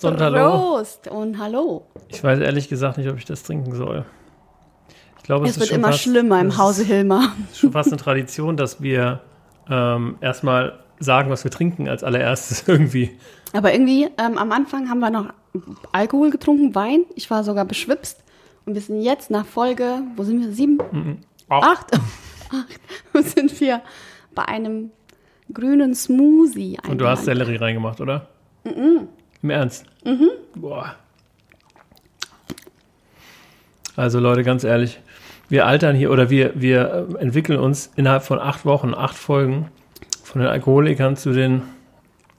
Prost und Hallo. Prost und Hallo. Ich weiß ehrlich gesagt nicht, ob ich das trinken soll. Ich glaube, es, Es wird immer fast, schlimmer im es Hause Hilmer. Ist schon fast eine Tradition, dass wir ähm, erstmal sagen, was wir trinken als allererstes irgendwie. Aber irgendwie, ähm, am Anfang haben wir noch Alkohol getrunken, Wein. Ich war sogar beschwipst. Und wir sind jetzt nach Folge, wo sind wir? Sieben? Acht? Acht. sind wir bei einem grünen Smoothie. Und du hast. Sellerie reingemacht, oder? Im Ernst? Mhm. Boah. Also Leute, ganz ehrlich, wir altern hier oder wir, wir entwickeln uns innerhalb von acht Wochen, acht Folgen von den Alkoholikern zu den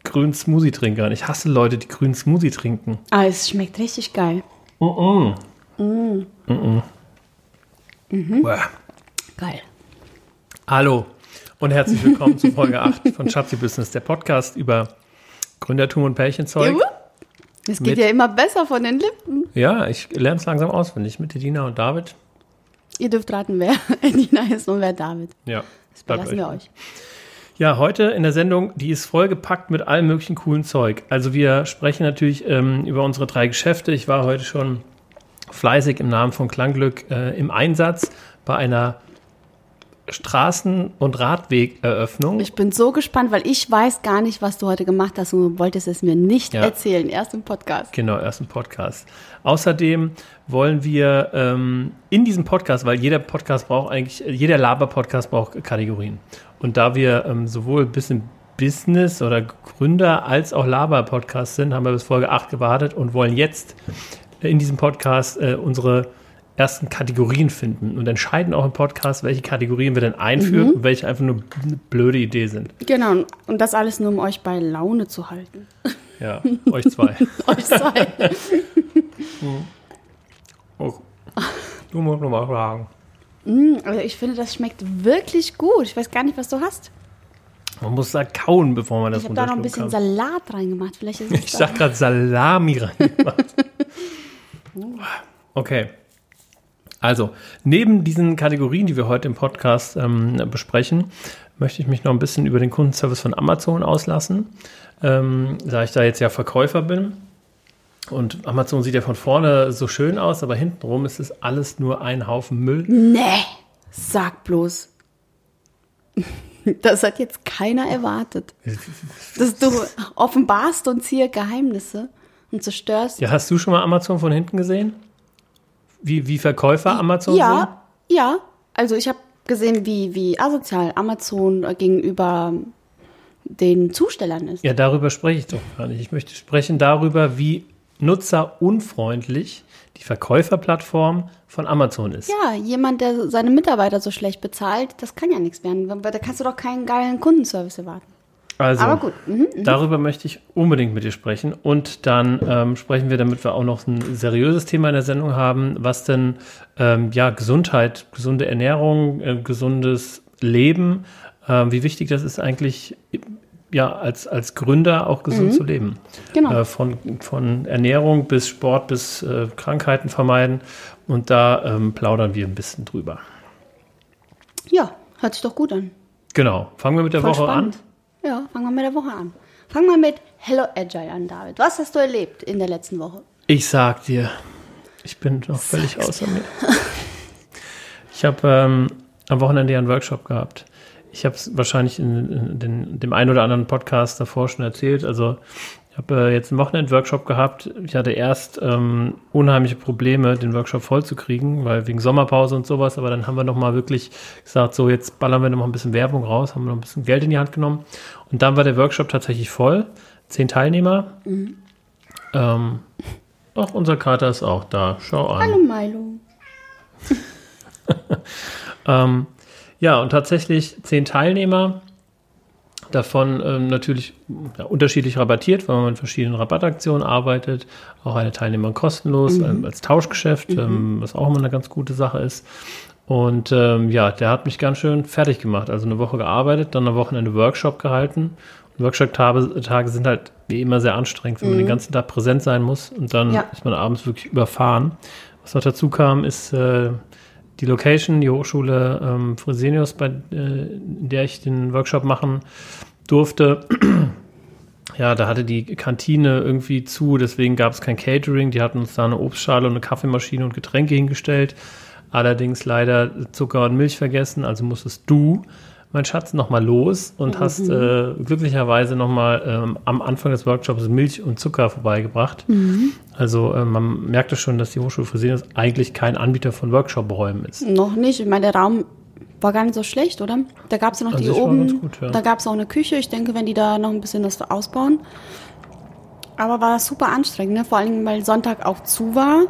grünen Smoothie-Trinkern. Ich hasse Leute, die grünen Smoothie trinken. Ah, es schmeckt richtig geil. Boah. Geil. Hallo und herzlich willkommen zu Folge 8 von Schatzi Business, der Podcast über Gründertum und Pärchenzeug. Juhu. Es geht Mit- ja immer besser von den Lippen. Ja, ich lerne es langsam auswendig mit Edina und David. Ihr dürft raten, wer Edina ist und wer David. Ja, Das belassen wir euch. Ja, heute in der Sendung, die ist vollgepackt mit allem möglichen coolen Zeug. Also wir sprechen natürlich ähm, über unsere drei Geschäfte. Ich war heute schon fleißig im Namen von Klangglück äh, im Einsatz bei einer Straßen- und Radwegeröffnung. Ich bin so gespannt, weil ich weiß gar nicht, was du heute gemacht hast und du wolltest es mir nicht Ja. erzählen, erst im Podcast. Genau, erst ein Podcast. Außerdem wollen wir ähm, in diesem Podcast, weil jeder Podcast braucht eigentlich, jeder Laber-Podcast braucht Kategorien. Und da wir ähm, sowohl ein bisschen Business oder Gründer als auch Laber-Podcast sind, haben wir bis Folge 8 gewartet und wollen jetzt in diesem Podcast äh, unsere ersten Kategorien finden und entscheiden auch im Podcast, welche Kategorien wir denn einführen und welche einfach nur eine blöde Idee sind. Genau, und das alles nur, um euch bei Laune zu halten. Ja, euch zwei. euch zwei. Oh. Du musst nochmal fragen. also ich finde, das schmeckt wirklich gut. Ich weiß gar nicht, was du hast. Man muss da kauen, bevor man das Ich habe da noch ein bisschen kann. Salat reingemacht. Vielleicht ist es Ich sag gerade Salami reingemacht. Okay. Also, neben diesen Kategorien, die wir heute im Podcast ähm, besprechen, möchte ich mich noch ein bisschen über den Kundenservice von Amazon auslassen. Ähm, da ich da jetzt ja Verkäufer bin. Und Amazon sieht ja von vorne so schön aus, aber hintenrum ist es alles nur ein Haufen Müll. Nee, sag bloß. Das hat jetzt keiner erwartet. Dass du offenbarst uns hier Geheimnisse und zerstörst. Ja, hast du schon mal Amazon von hinten gesehen? Wie, wie Verkäufer Amazon sind? Ja, ja. Also ich habe gesehen, wie, wie asozial Amazon gegenüber den Zustellern ist. Ja, darüber spreche ich doch gar nicht. Ich möchte sprechen darüber, wie nutzerunfreundlich die Verkäuferplattform von Amazon ist. Ja, jemand, der seine Mitarbeiter so schlecht bezahlt, das kann ja nichts werden. Da kannst du doch keinen geilen Kundenservice erwarten. Also, Aber gut. Mhm. darüber möchte ich unbedingt mit dir sprechen. Und dann ähm, sprechen wir, damit wir auch noch ein seriöses Thema in der Sendung haben, was denn ähm, ja Gesundheit, gesunde Ernährung, äh, gesundes Leben, ähm, wie wichtig das ist eigentlich ja als, als Gründer auch gesund zu leben. Genau. Äh, von, von Ernährung bis Sport bis äh, Krankheiten vermeiden. Und da ähm, plaudern wir ein bisschen drüber. Ja, hört sich doch gut an. Genau. Fangen wir mit der Voll Woche spannend. Ja, fangen wir mit der Woche an. Fangen wir mit Hello Agile an, David. Was hast du erlebt in der letzten Woche? Ich sag dir, ich bin noch völlig außer mir. Ich habe ähm, am Wochenende ja einen Workshop gehabt. Ich habe es wahrscheinlich in, in den, dem einen oder anderen Podcast davor schon erzählt. Also ich habe äh, jetzt einen Wochenend-Workshop gehabt. Ich hatte erst ähm, unheimliche Probleme, den Workshop voll zu kriegen, weil wegen Sommerpause und sowas. Aber dann haben wir nochmal wirklich gesagt, so jetzt ballern wir nochmal ein bisschen Werbung raus, haben noch ein bisschen Geld in die Hand genommen. Und dann war der Workshop tatsächlich voll. Zehn Teilnehmer. Ähm, auch unser Kater ist auch da. Schau an. Hallo Milo. Ähm, ja, und tatsächlich zehn Teilnehmer, davon ähm, natürlich ja, unterschiedlich rabattiert, weil man mit verschiedenen Rabattaktionen arbeitet. Auch eine Teilnehmer kostenlos ähm, als Tauschgeschäft, ähm, was auch immer eine ganz gute Sache ist. Und ähm, ja, der hat mich ganz schön fertig gemacht. Also eine Woche gearbeitet, dann eine Wochenende Workshop gehalten. Workshop-Tage Tage sind halt wie immer sehr anstrengend, wenn man den ganzen Tag präsent sein muss und dann Ja. ist man abends wirklich überfahren. Was noch dazu kam, ist äh, die Location, die Hochschule ähm, Fresenius, bei äh, in der ich den Workshop machen durfte. ja, da hatte die Kantine irgendwie zu, deswegen gab es kein Catering. Die hatten uns da eine Obstschale und eine Kaffeemaschine und Getränke hingestellt. Allerdings leider Zucker und Milch vergessen, also musstest du, mein Schatz, nochmal los und mhm. hast äh, glücklicherweise nochmal ähm, am Anfang des Workshops Milch und Zucker vorbeigebracht. Mhm. Also äh, man merkte schon, dass die Hochschule Fresenius eigentlich kein Anbieter von Workshop-Räumen ist. Noch nicht. Ich meine, der Raum war gar nicht so schlecht, oder? Da gab es ja noch also die oben. Gut, ja. Da gab es auch eine Küche. Ich denke, wenn die da noch ein bisschen das ausbauen. Aber war super anstrengend, ne? vor allem weil Sonntag auch zu war.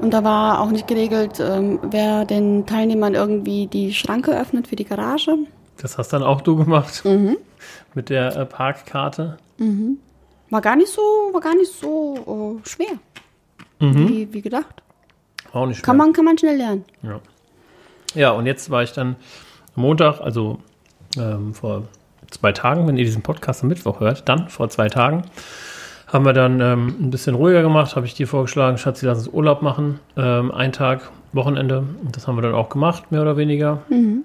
Und da war auch nicht geregelt, ähm, wer den Teilnehmern irgendwie die Schranke öffnet für die Garage. Das hast dann auch du gemacht. Mhm. Mit der äh, Parkkarte. Mhm. War gar nicht so, war gar nicht so uh, schwer. Mhm. Wie, wie gedacht. Auch nicht schwer. Kann man, kann man schnell lernen. Ja. Ja, und jetzt war ich dann Montag, also ähm, vor zwei Tagen, wenn ihr diesen Podcast am Mittwoch hört, dann vor zwei Tagen, haben wir dann ähm, ein bisschen ruhiger gemacht, habe ich dir vorgeschlagen, Schatzi, lass uns Urlaub machen, ähm, ein Tag, Wochenende. Und das haben wir dann auch gemacht, mehr oder weniger. Mhm.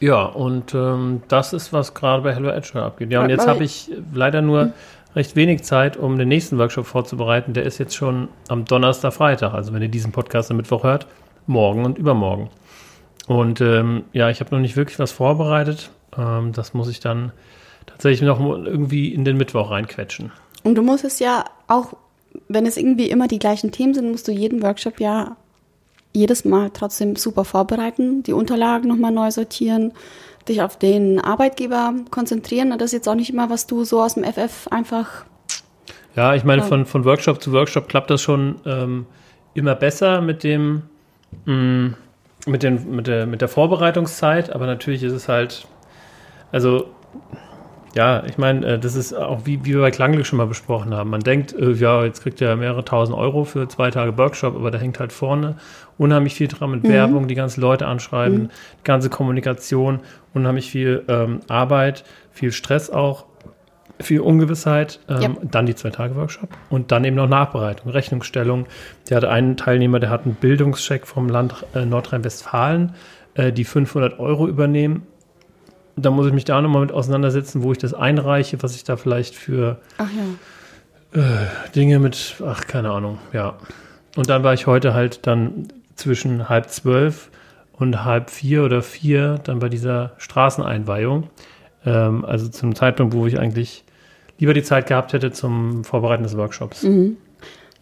Ja, und ähm, das ist, was gerade bei Hello Edge abgeht. Ja, und jetzt habe ich leider nur recht wenig Zeit, um den nächsten Workshop vorzubereiten. Der ist jetzt schon am Donnerstag, Freitag. Also wenn ihr diesen Podcast am Mittwoch hört, morgen und übermorgen. Und ähm, ja, ich habe noch nicht wirklich was vorbereitet. Ähm, das muss ich dann tatsächlich noch irgendwie in den Mittwoch reinquetschen. Und du musst es ja auch, wenn es irgendwie immer die gleichen Themen sind, musst du jeden Workshop ja jedes Mal trotzdem super vorbereiten, die Unterlagen nochmal neu sortieren, dich auf den Arbeitgeber konzentrieren. Das ist jetzt auch nicht immer, was du so aus dem FF einfach. Ja, ich meine, von, von Workshop zu Workshop klappt das schon ähm, immer besser mit dem. Mh, mm, mit, den, mit, der, mit der Vorbereitungszeit, aber natürlich ist es halt, also ja, ich meine, äh, das ist auch wie, wie wir bei Klanglich schon mal besprochen haben. Man denkt, äh, ja, jetzt kriegt ihr mehrere tausend Euro für zwei Tage Workshop, aber da hängt halt vorne unheimlich viel dran mit mhm. Werbung, die ganzen Leute anschreiben, mhm. die ganze Kommunikation, unheimlich viel ähm, Arbeit, viel Stress auch viel Ungewissheit, ähm, ja. dann die Zwei-Tage-Workshop und dann eben noch Nachbereitung, Rechnungsstellung. Der hatte einen Teilnehmer, der hat einen Bildungscheck vom Land äh, Nordrhein-Westfalen, äh, die 500 Euro übernehmen. Da muss ich mich da nochmal mit auseinandersetzen, wo ich das einreiche, was ich da vielleicht für ja. äh, Dinge mit, ach, keine Ahnung, ja. Und dann war ich heute halt dann zwischen halb zwölf und halb vier oder vier dann bei dieser Straßeneinweihung. Ähm, also zum Zeitpunkt, wo ich eigentlich lieber die Zeit gehabt hätte zum Vorbereiten des Workshops. Mhm.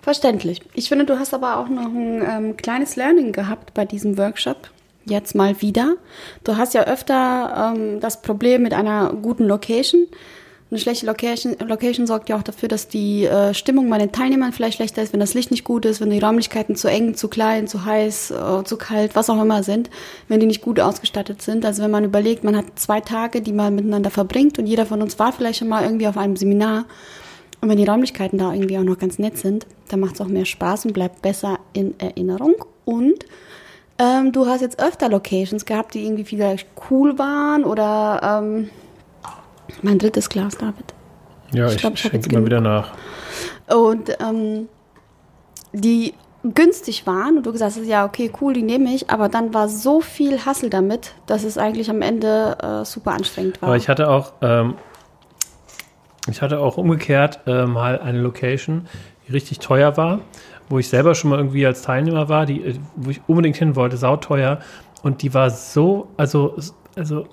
Verständlich. Ich finde, du hast aber auch noch ein ähm, kleines Learning gehabt bei diesem Workshop. Jetzt mal wieder. Du hast ja öfter ähm, das Problem mit einer guten Location. Eine schlechte Location, Location sorgt ja auch dafür, dass die äh, Stimmung bei den Teilnehmern vielleicht schlechter ist, wenn das Licht nicht gut ist, wenn die Räumlichkeiten zu eng, zu klein, zu heiß, äh, zu kalt, was auch immer sind, wenn die nicht gut ausgestattet sind. Also wenn man überlegt, man hat zwei Tage, die man miteinander verbringt und jeder von uns war vielleicht schon mal irgendwie auf einem Seminar. Und wenn die Räumlichkeiten da irgendwie auch noch ganz nett sind, dann macht es auch mehr Spaß und bleibt besser in Erinnerung. Und ähm, du hast jetzt öfter Locations gehabt, die irgendwie vielleicht cool waren oder ähm, mein drittes Glas, David. Ja, ich, ich, ich schenke immer wieder nach. Und ähm, die günstig waren und du gesagt hast, ja, okay, cool, die nehme ich, aber dann war so viel Hassel damit, dass es eigentlich am Ende äh, super anstrengend war. Aber ich hatte auch, ähm, ich hatte auch umgekehrt äh, mal eine Location, die richtig teuer war, wo ich selber schon mal irgendwie als Teilnehmer war, die, äh, wo ich unbedingt hin wollte, sauteuer und die war so, also, also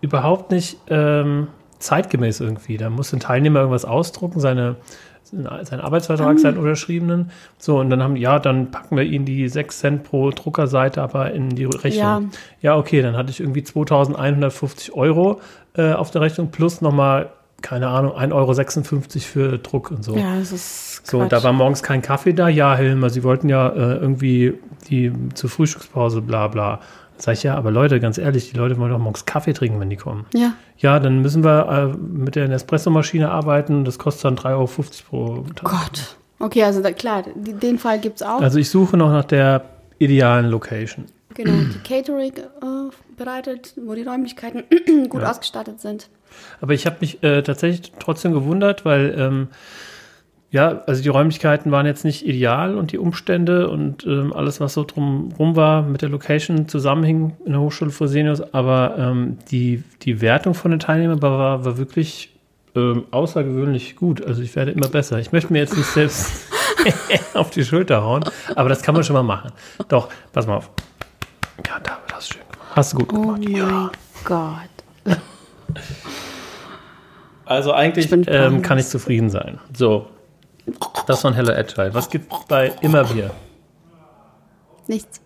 überhaupt nicht, ähm, zeitgemäß irgendwie. Da muss ein Teilnehmer irgendwas ausdrucken, seine, seinen Arbeitsvertrag, mhm. seinen unterschriebenen. So, und dann haben, ja, dann packen wir ihnen die 6 Cent pro Druckerseite aber in die Rechnung. Ja, ja okay, dann hatte ich irgendwie 2150 Euro äh, auf der Rechnung plus nochmal, keine Ahnung, 1,56 Euro für Druck und so. Ja, das ist. So, und da war morgens kein Kaffee da. Ja, Hilmer, Sie wollten ja äh, irgendwie die zur Frühstückspause, bla bla. Sag ich ja, aber Leute, ganz ehrlich, die Leute wollen doch morgens Kaffee trinken, wenn die kommen. Ja. Ja, dann müssen wir äh, mit der Nespresso-Maschine arbeiten. Das kostet dann 3,50 Euro pro Tag. Gott. Okay, also da, klar, den Fall gibt es auch. Also ich suche noch nach der idealen Location. Genau, die Catering äh, bereitet, wo die Räumlichkeiten gut ja. ausgestattet sind. Aber ich habe mich äh, tatsächlich trotzdem gewundert, weil ähm, ja, also die Räumlichkeiten waren jetzt nicht ideal und die Umstände und ähm, alles, was so drumherum war, mit der Location zusammenhing in der Hochschule Fresenius, aber ähm, die, die Wertung von den Teilnehmern war, war wirklich ähm, außergewöhnlich gut. Also ich werde immer besser. Ich möchte mir jetzt nicht selbst auf die Schulter hauen, aber das kann man schon mal machen. Doch, pass mal auf. Ja, David, hast du schön gemacht. Hast du gut Oh gemacht. mein ja. Gott. Also eigentlich Ich ähm, kann ich zufrieden sein. So, das war ein Hello Agile. Was gibt's bei immer Bier? Nichts.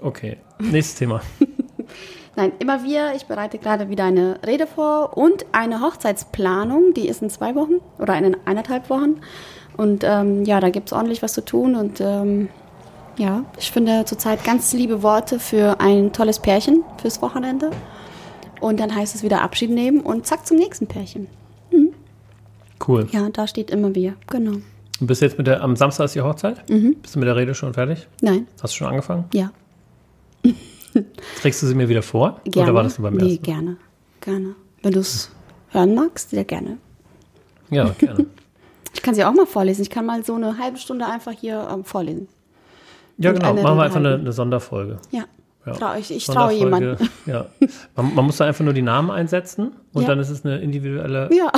Okay, nächstes Thema. Nein, immer wir. Ich bereite gerade wieder eine Rede vor und eine Hochzeitsplanung. Die ist in zwei Wochen oder in eineinhalb Wochen. Und ähm, ja, da gibt es ordentlich was zu tun. Und ähm, ja, ich finde zurzeit ganz liebe Worte für ein tolles Pärchen fürs Wochenende. Und dann heißt es wieder Abschied nehmen und zack zum nächsten Pärchen. Cool. Ja, da steht immer wir. Genau. Und bist jetzt mit der, am Samstag ist die Hochzeit? Bist du mit der Rede schon fertig? Nein, Hast du schon angefangen? ja. Trägst du sie mir wieder vor? Gerne. Oder war das nur beim nee, ersten? gerne. Gerne. Wenn du es hören magst, sehr gerne. Ja, gerne. Ich kann sie auch mal vorlesen. Ich kann mal so eine halbe Stunde einfach hier ähm, vorlesen. Ja, genau. Machen wir einfach eine, eine Sonderfolge. Ja. Ja. Trau ich ich traue jemandem. Ja. Man, man muss da einfach nur die Namen einsetzen und Ja. dann ist es eine individuelle, Ja.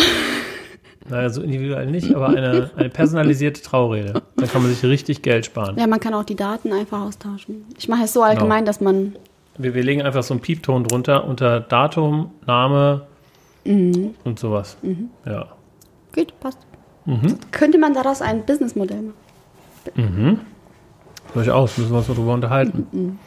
naja, so individuell nicht, aber eine, eine personalisierte Traurede. Dann kann man sich richtig Geld sparen. ja, man kann auch die Daten einfach austauschen. Ich mache es so allgemein, dass man. Wir, wir legen einfach so einen Piepton drunter unter Datum, Name Mhm. und sowas. Ja. Geht, passt. Mhm. Könnte man daraus ein Businessmodell machen? Durchaus, müssen wir uns darüber unterhalten. Mhm.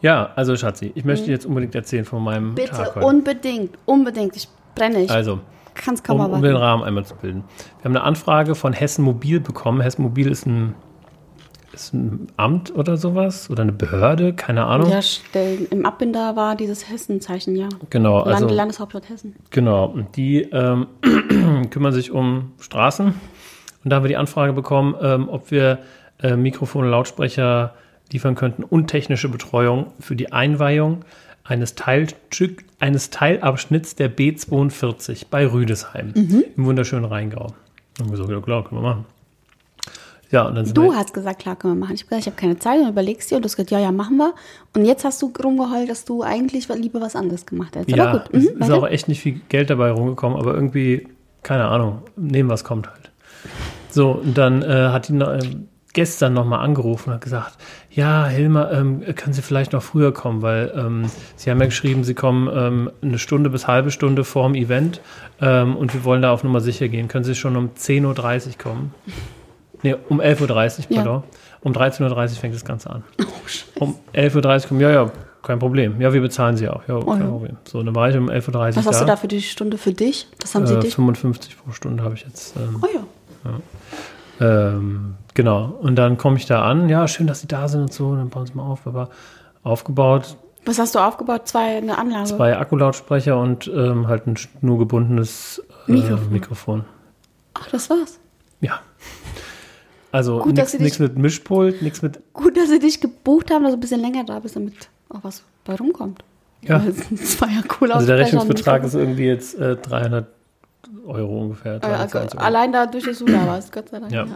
Ja, also Schatzi, ich möchte dir jetzt unbedingt erzählen von meinem Bitte, Tag heute. unbedingt, unbedingt. Ich brenne. Ich Also, kann es kaum um, um den. Rahmen einmal zu bilden. Wir haben eine Anfrage von Hessen Mobil bekommen. Hessen Mobil ist ein, ist ein Amt oder sowas oder eine Behörde, keine Ahnung. Ja, im Abbinder war dieses Hessenzeichen, ja. Genau, also Land, Landeshauptstadt Hessen. genau. Und die ähm, kümmern sich um Straßen. Und da haben wir die Anfrage bekommen, ähm, ob wir äh, Mikrofone, Lautsprecher liefern könnten und technische Betreuung für die Einweihung eines, Teilstück, eines Teilabschnitts der B42 bei Rüdesheim Mhm. im wunderschönen Rheingau. Und wir so, ja klar, können wir machen. Ja, und dann sind Du hast gesagt, klar, können wir machen. Ich habe gesagt, ich habe keine Zeit und überlegst dir und du hast gesagt, ja, ja, machen wir. Und jetzt hast du rumgeheult, dass du eigentlich lieber was anderes gemacht hättest. ja, Aber gut. es Mhm, ist weiter. auch echt nicht viel Geld dabei rumgekommen, aber irgendwie, keine Ahnung, nehmen was kommt halt. So, und dann äh, hat ihn ähm, gestern nochmal angerufen und hat gesagt, ja, Hilmar, ähm, können Sie vielleicht noch früher kommen, weil ähm, Sie haben ja geschrieben, Sie kommen ähm, eine Stunde bis halbe Stunde vorm Event ähm, und wir wollen da auf Nummer sicher gehen. Können Sie schon um 10.30 Uhr kommen? Nee, um 11.30 Uhr, Ja. pardon. Um 13.30 Uhr fängt das Ganze an. Oh, Scheiße. Um 11.30 Uhr kommen, ja, ja, kein Problem. Ja, wir bezahlen Sie auch. Ja, kein Oh ja. Problem. So, dann war ich um 11.30 Uhr Was hast du da für die Stunde für dich? Das haben sie äh, dich. 55 pro Stunde habe ich jetzt. Ähm, Oh ja. Ähm, genau. Und dann komme ich da an. Ja, schön, dass Sie da sind und so. Dann bauen Sie mal auf. Aber aufgebaut, Was hast du aufgebaut? Zwei, eine Anlage. zwei Akkulautsprecher und ähm, halt ein schnurgebundenes äh, Mikrofon. Mikrofon. Ach, das war's. Ja. Also nichts mit Mischpult, nichts mit. Gut, dass sie dich gebucht haben, dass du ein bisschen länger da bist, damit auch was bei rumkommt. Ja. Es war ja cool Also der Rechnungsbetrag ist irgendwie jetzt äh, 300 Euro ungefähr. äh, 320 Euro. Allein dadurch, dass du da warst, Gott sei Dank. Ja.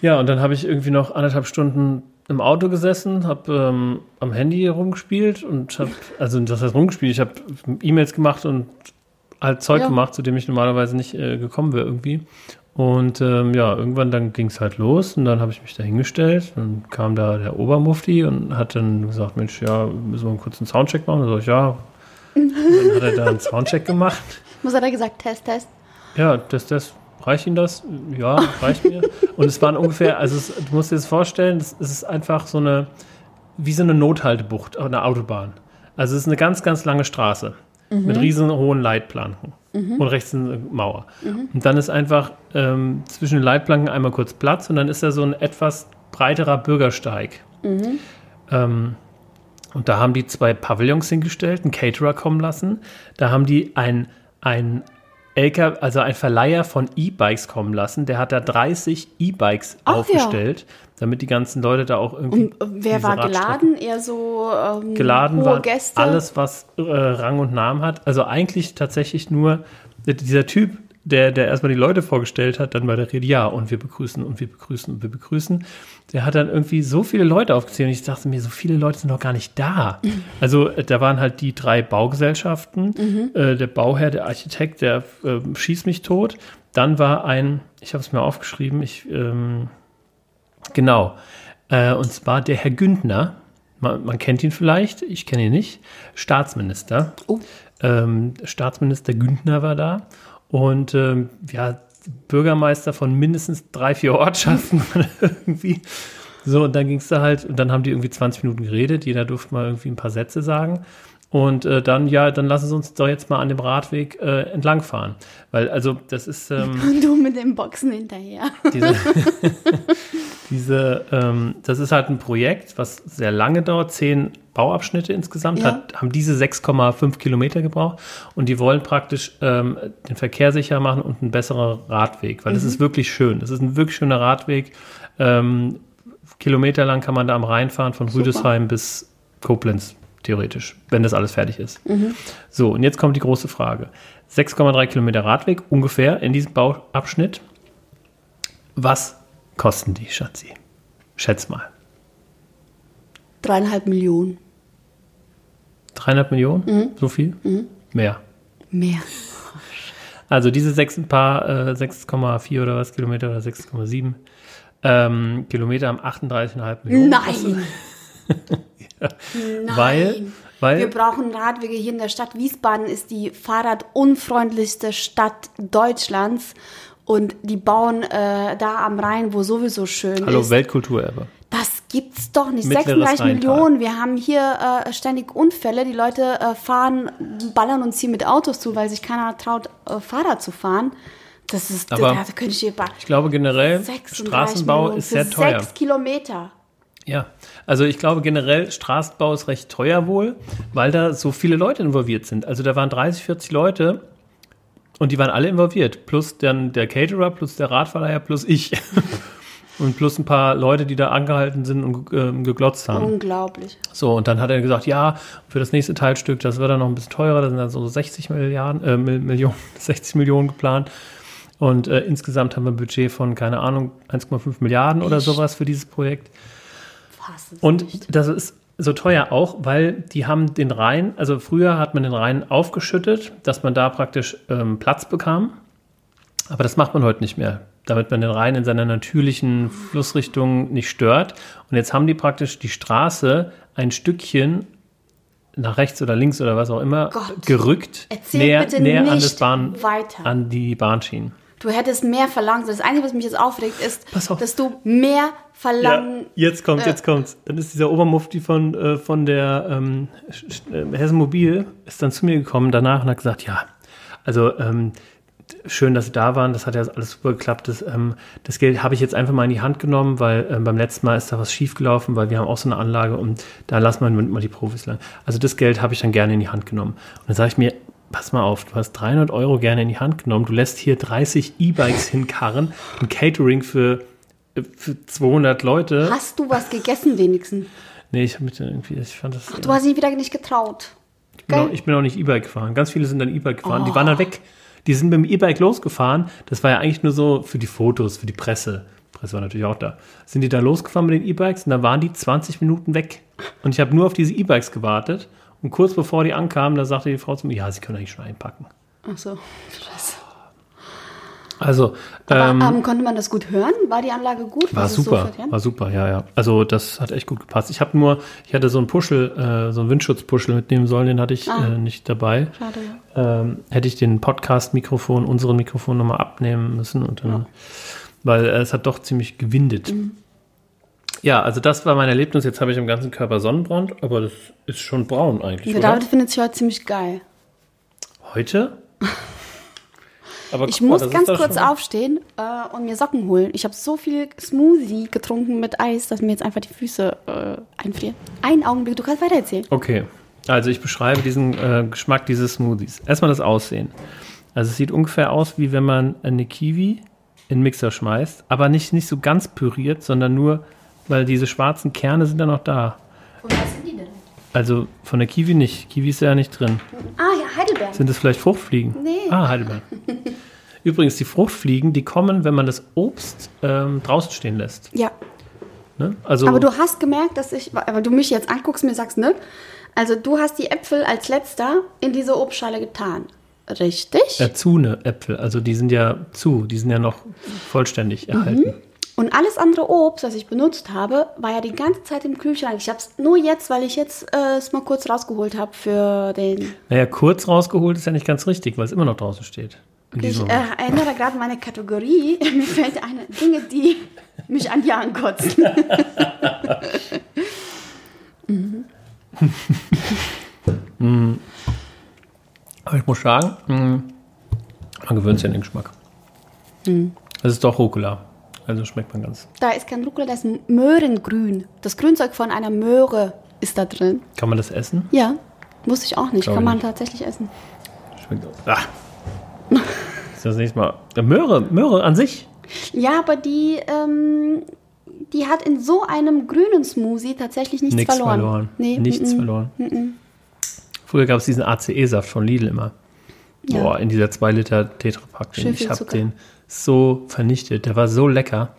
Ja, und dann habe ich irgendwie noch anderthalb Stunden im Auto gesessen, habe ähm, am Handy rumgespielt und habe, also das heißt rumgespielt, ich habe E-Mails gemacht und halt Zeug Ja. gemacht, zu dem ich normalerweise nicht äh, gekommen wäre irgendwie. Und ähm, ja, irgendwann dann ging es halt los und dann habe ich mich da hingestellt. Dann kam da der Obermufti und hat dann gesagt, Mensch, ja, müssen wir einen kurzen Soundcheck machen? Da sag ich, ja. Und dann hat er da einen Soundcheck gemacht. Was hat er gesagt? Test, Test. Ja, das, das reicht Ihnen das? Ja, reicht mir. Und es waren ungefähr, also es, du musst dir das vorstellen, es, ist einfach so eine, wie so eine Nothaltebucht auf einer Autobahn. Also es ist eine ganz, ganz lange Straße mit riesen hohen Leitplanken und rechts eine Mauer. Und dann ist einfach ähm, zwischen den Leitplanken einmal kurz Platz und dann ist da so ein etwas breiterer Bürgersteig. Ähm, und da haben die zwei Pavillons hingestellt, einen Caterer kommen lassen. Da haben die ein, ein LKW, also ein Verleiher von E-Bikes kommen lassen. Der hat da 30 E-Bikes Ach ja. aufgestellt, damit die ganzen Leute da auch irgendwie. Und äh, wer war geladen? Eher so ähm, Geladen hohe war Gäste? alles, was äh, Rang und Namen hat. Also eigentlich tatsächlich nur dieser Typ der, der erstmal die Leute vorgestellt hat, dann bei der Rede, ja, und wir begrüßen und wir begrüßen und wir begrüßen, der hat dann irgendwie so viele Leute aufgezählt und ich dachte mir, so viele Leute sind doch gar nicht da. Also äh, da waren halt die drei Baugesellschaften, äh, der Bauherr, der Architekt, der äh, schießt mich tot. Dann war ein, ich habe es mir aufgeschrieben, ich, ähm, genau, äh, und zwar der Herr Güntner, man, man kennt ihn vielleicht, ich kenne ihn nicht, Staatsminister. Oh. Ähm, Staatsminister Güntner war da und ähm, ja, Bürgermeister von mindestens drei, vier Ortschaften irgendwie. So, und dann ging es da halt, und dann haben die irgendwie 20 Minuten geredet, jeder durfte mal irgendwie ein paar Sätze sagen. Und äh, dann, ja, dann lassen sie uns doch jetzt mal an dem Radweg äh, entlangfahren. Weil, also, das ist. Ähm, Und du mit dem Boxen hinterher. diese, diese ähm, das ist halt ein Projekt, was sehr lange dauert, zehn Bauabschnitte insgesamt, Ja. hat, haben diese 6,5 Kilometer gebraucht und die wollen praktisch ähm, den Verkehr sicher machen und einen besseren Radweg, weil das ist wirklich schön. Das ist ein wirklich schöner Radweg. Ähm, kilometerlang kann man da am Rhein fahren, von Rüdesheim bis Koblenz, theoretisch, wenn das alles fertig ist. So, und jetzt kommt die große Frage. 6,3 Kilometer Radweg ungefähr in diesem Bauabschnitt. Was kosten die, Schatzi? Schätz mal. Dreieinhalb Millionen. Dreieinhalb Millionen? So viel? Mehr. Mehr. Also diese sechs, ein paar, äh, 6,4 oder was Kilometer oder 6,7 ähm, Kilometer haben 38,5 Millionen. Nein. Nein. Weil, Wir weil brauchen Radwege hier in der Stadt. Wiesbaden ist die fahrradunfreundlichste Stadt Deutschlands. Und die bauen äh, da am Rhein, wo sowieso schön Hallo, ist. Weltkulturerbe. Das gibt's doch nicht. Mittleres 36 Rheintal. Millionen. Wir haben hier äh, ständig Unfälle. Die Leute äh, fahren, ballern uns hier mit Autos zu, weil sich keiner traut, äh, Fahrrad zu fahren. Das ist, Aber da, da könnte ich hier Ich glaube generell, 36 Straßenbau Millionen ist für sehr teuer. Sechs Kilometer. Ja, also ich glaube generell, Straßenbau ist recht teuer wohl, weil da so viele Leute involviert sind. Also da waren 30, 40 Leute und die waren alle involviert. Plus dann der Caterer, plus der Radverleiher, plus ich. und plus ein paar Leute, die da angehalten sind und ähm, geglotzt haben. Unglaublich. So, und dann hat er gesagt, ja, für das nächste Teilstück, das wird dann noch ein bisschen teurer, da sind dann so 60 Milliarden, äh, Mil- Millionen, 60 Millionen geplant. Und äh, insgesamt haben wir ein Budget von, keine Ahnung, 1,5 Milliarden oder sowas für dieses Projekt. Fass es nicht. Und das ist so teuer auch, weil die haben den Rhein, also früher hat man den Rhein aufgeschüttet, dass man da praktisch ähm, Platz bekam. Aber das macht man heute nicht mehr, damit man den Rhein in seiner natürlichen Flussrichtung nicht stört. Und jetzt haben die praktisch die Straße ein Stückchen nach rechts oder links oder was auch immer Gott. gerückt, Erzähl näher, näher an, Bahn, an die Bahnschienen. Du hättest mehr verlangt. Das Einzige, was mich jetzt aufregt, ist, auf. dass du mehr verlangen. Ja, jetzt kommt, äh, jetzt kommt's. Dann ist dieser Obermufti von, äh, von der ähm, äh, Hessen Mobil ist dann zu mir gekommen danach und hat gesagt, ja, also ähm, schön, dass Sie da waren, das hat ja alles super geklappt. Das, ähm, das Geld habe ich jetzt einfach mal in die Hand genommen, weil ähm, beim letzten Mal ist da was schiefgelaufen, weil wir haben auch so eine Anlage und da lassen wir mal die Profis lang. Also das Geld habe ich dann gerne in die Hand genommen. Und dann sage ich mir, pass mal auf, du hast 300 Euro gerne in die Hand genommen, du lässt hier 30 E-Bikes hinkarren, ein Catering für, für 200 Leute. Hast du was gegessen wenigstens? Nee, ich habe mich irgendwie, ich fand das. Du hast dich wieder nicht getraut. ich, bin auch, Geil. ich bin auch nicht E-Bike gefahren. Ganz viele sind dann E-Bike gefahren. Die Oh. waren dann weg. Die sind mit dem E-Bike losgefahren. Das war ja eigentlich nur so für die Fotos, für die Presse. Die Presse war natürlich auch da. Sind die da losgefahren mit den E-Bikes und dann waren die 20 Minuten weg. Und ich habe nur auf diese E-Bikes gewartet. Und kurz bevor die ankamen, da sagte die Frau zu mir, ja, sie können eigentlich schon einpacken. Ach so. Scheiße. Also, Aber ähm, ähm, konnte man das gut hören? War die Anlage gut? War so super, ja? war super, ja, ja. Also das hat echt gut gepasst. Ich habe nur, ich hatte so einen Puschel, äh, so einen Windschutzpuschel mitnehmen sollen, den hatte ich Ah. äh, nicht dabei. Schade, ja. Ähm, hätte ich den Podcast-Mikrofon, unseren Mikrofon nochmal abnehmen müssen und dann, weil äh, es hat doch ziemlich gewindet. Mhm. Ja, also das war mein Erlebnis. Jetzt habe ich am ganzen Körper Sonnenbrand, aber das ist schon braun eigentlich, Der? David findet sich heute ziemlich geil. Heute? Aber Ich guck muss ganz kurz aufstehen äh, und mir Socken holen. Ich habe so viel Smoothie getrunken mit Eis, dass mir jetzt einfach die Füße äh, einfrieren. Einen Augenblick, du kannst weiter erzählen. Okay, also ich beschreibe diesen äh, Geschmack dieses Smoothies. Erstmal das Aussehen. Also es sieht ungefähr aus, wie wenn man eine Kiwi in den Mixer schmeißt, aber nicht, nicht so ganz püriert, sondern nur, weil diese schwarzen Kerne sind da noch da. Und was sind die denn? Also von der Kiwi nicht. Kiwi ist ja nicht drin. Ah ja, Heidelberg. Sind es vielleicht Fruchtfliegen? Nee. Ah, Heidelbeer. Übrigens, die Fruchtfliegen, die kommen, wenn man das Obst ähm, draußen stehen lässt. Ja. Ne? Also, Aber du hast gemerkt, dass ich, aber du mich jetzt anguckst und mir sagst, ne? Also du hast die Äpfel als letzter in diese Obstschale getan. Richtig? äh, Zune Äpfel, also die sind ja zu, die sind ja noch vollständig erhalten. Und alles andere Obst, das ich benutzt habe, war ja die ganze Zeit im Kühlschrank. Ich habe es nur jetzt, weil ich jetzt äh, es mal kurz rausgeholt habe für den. Naja, kurz rausgeholt ist ja nicht ganz richtig, weil es immer noch draußen steht. Ich äh, erinnere gerade meine Kategorie. Mir fällt eine Dinge, die mich an die ankotzen. Aber ich muss sagen, mh, man gewöhnt sich an den Geschmack. Hm. Es ist doch Rucola. Also schmeckt man ganz. Da ist kein Rucola, da ist ein Möhrengrün. Das Grünzeug von einer Möhre ist da drin. Kann man das essen? Ja, wusste ich auch nicht. Glaub Kann man nicht. tatsächlich essen. Schmeckt auch. Ah. Das ist das nächste Mal. Möhre, Möhre an sich. Ja, aber die, ähm, die hat in so einem grünen Smoothie tatsächlich nichts, Nichts verloren. verloren. Nee, Nichts mm, mm. verloren. Früher gab es diesen ACE-Saft von Lidl immer. Ja. Boah, in dieser 2 Liter Tetrapack. Ich habe Zucker. den so vernichtet. Der war so lecker.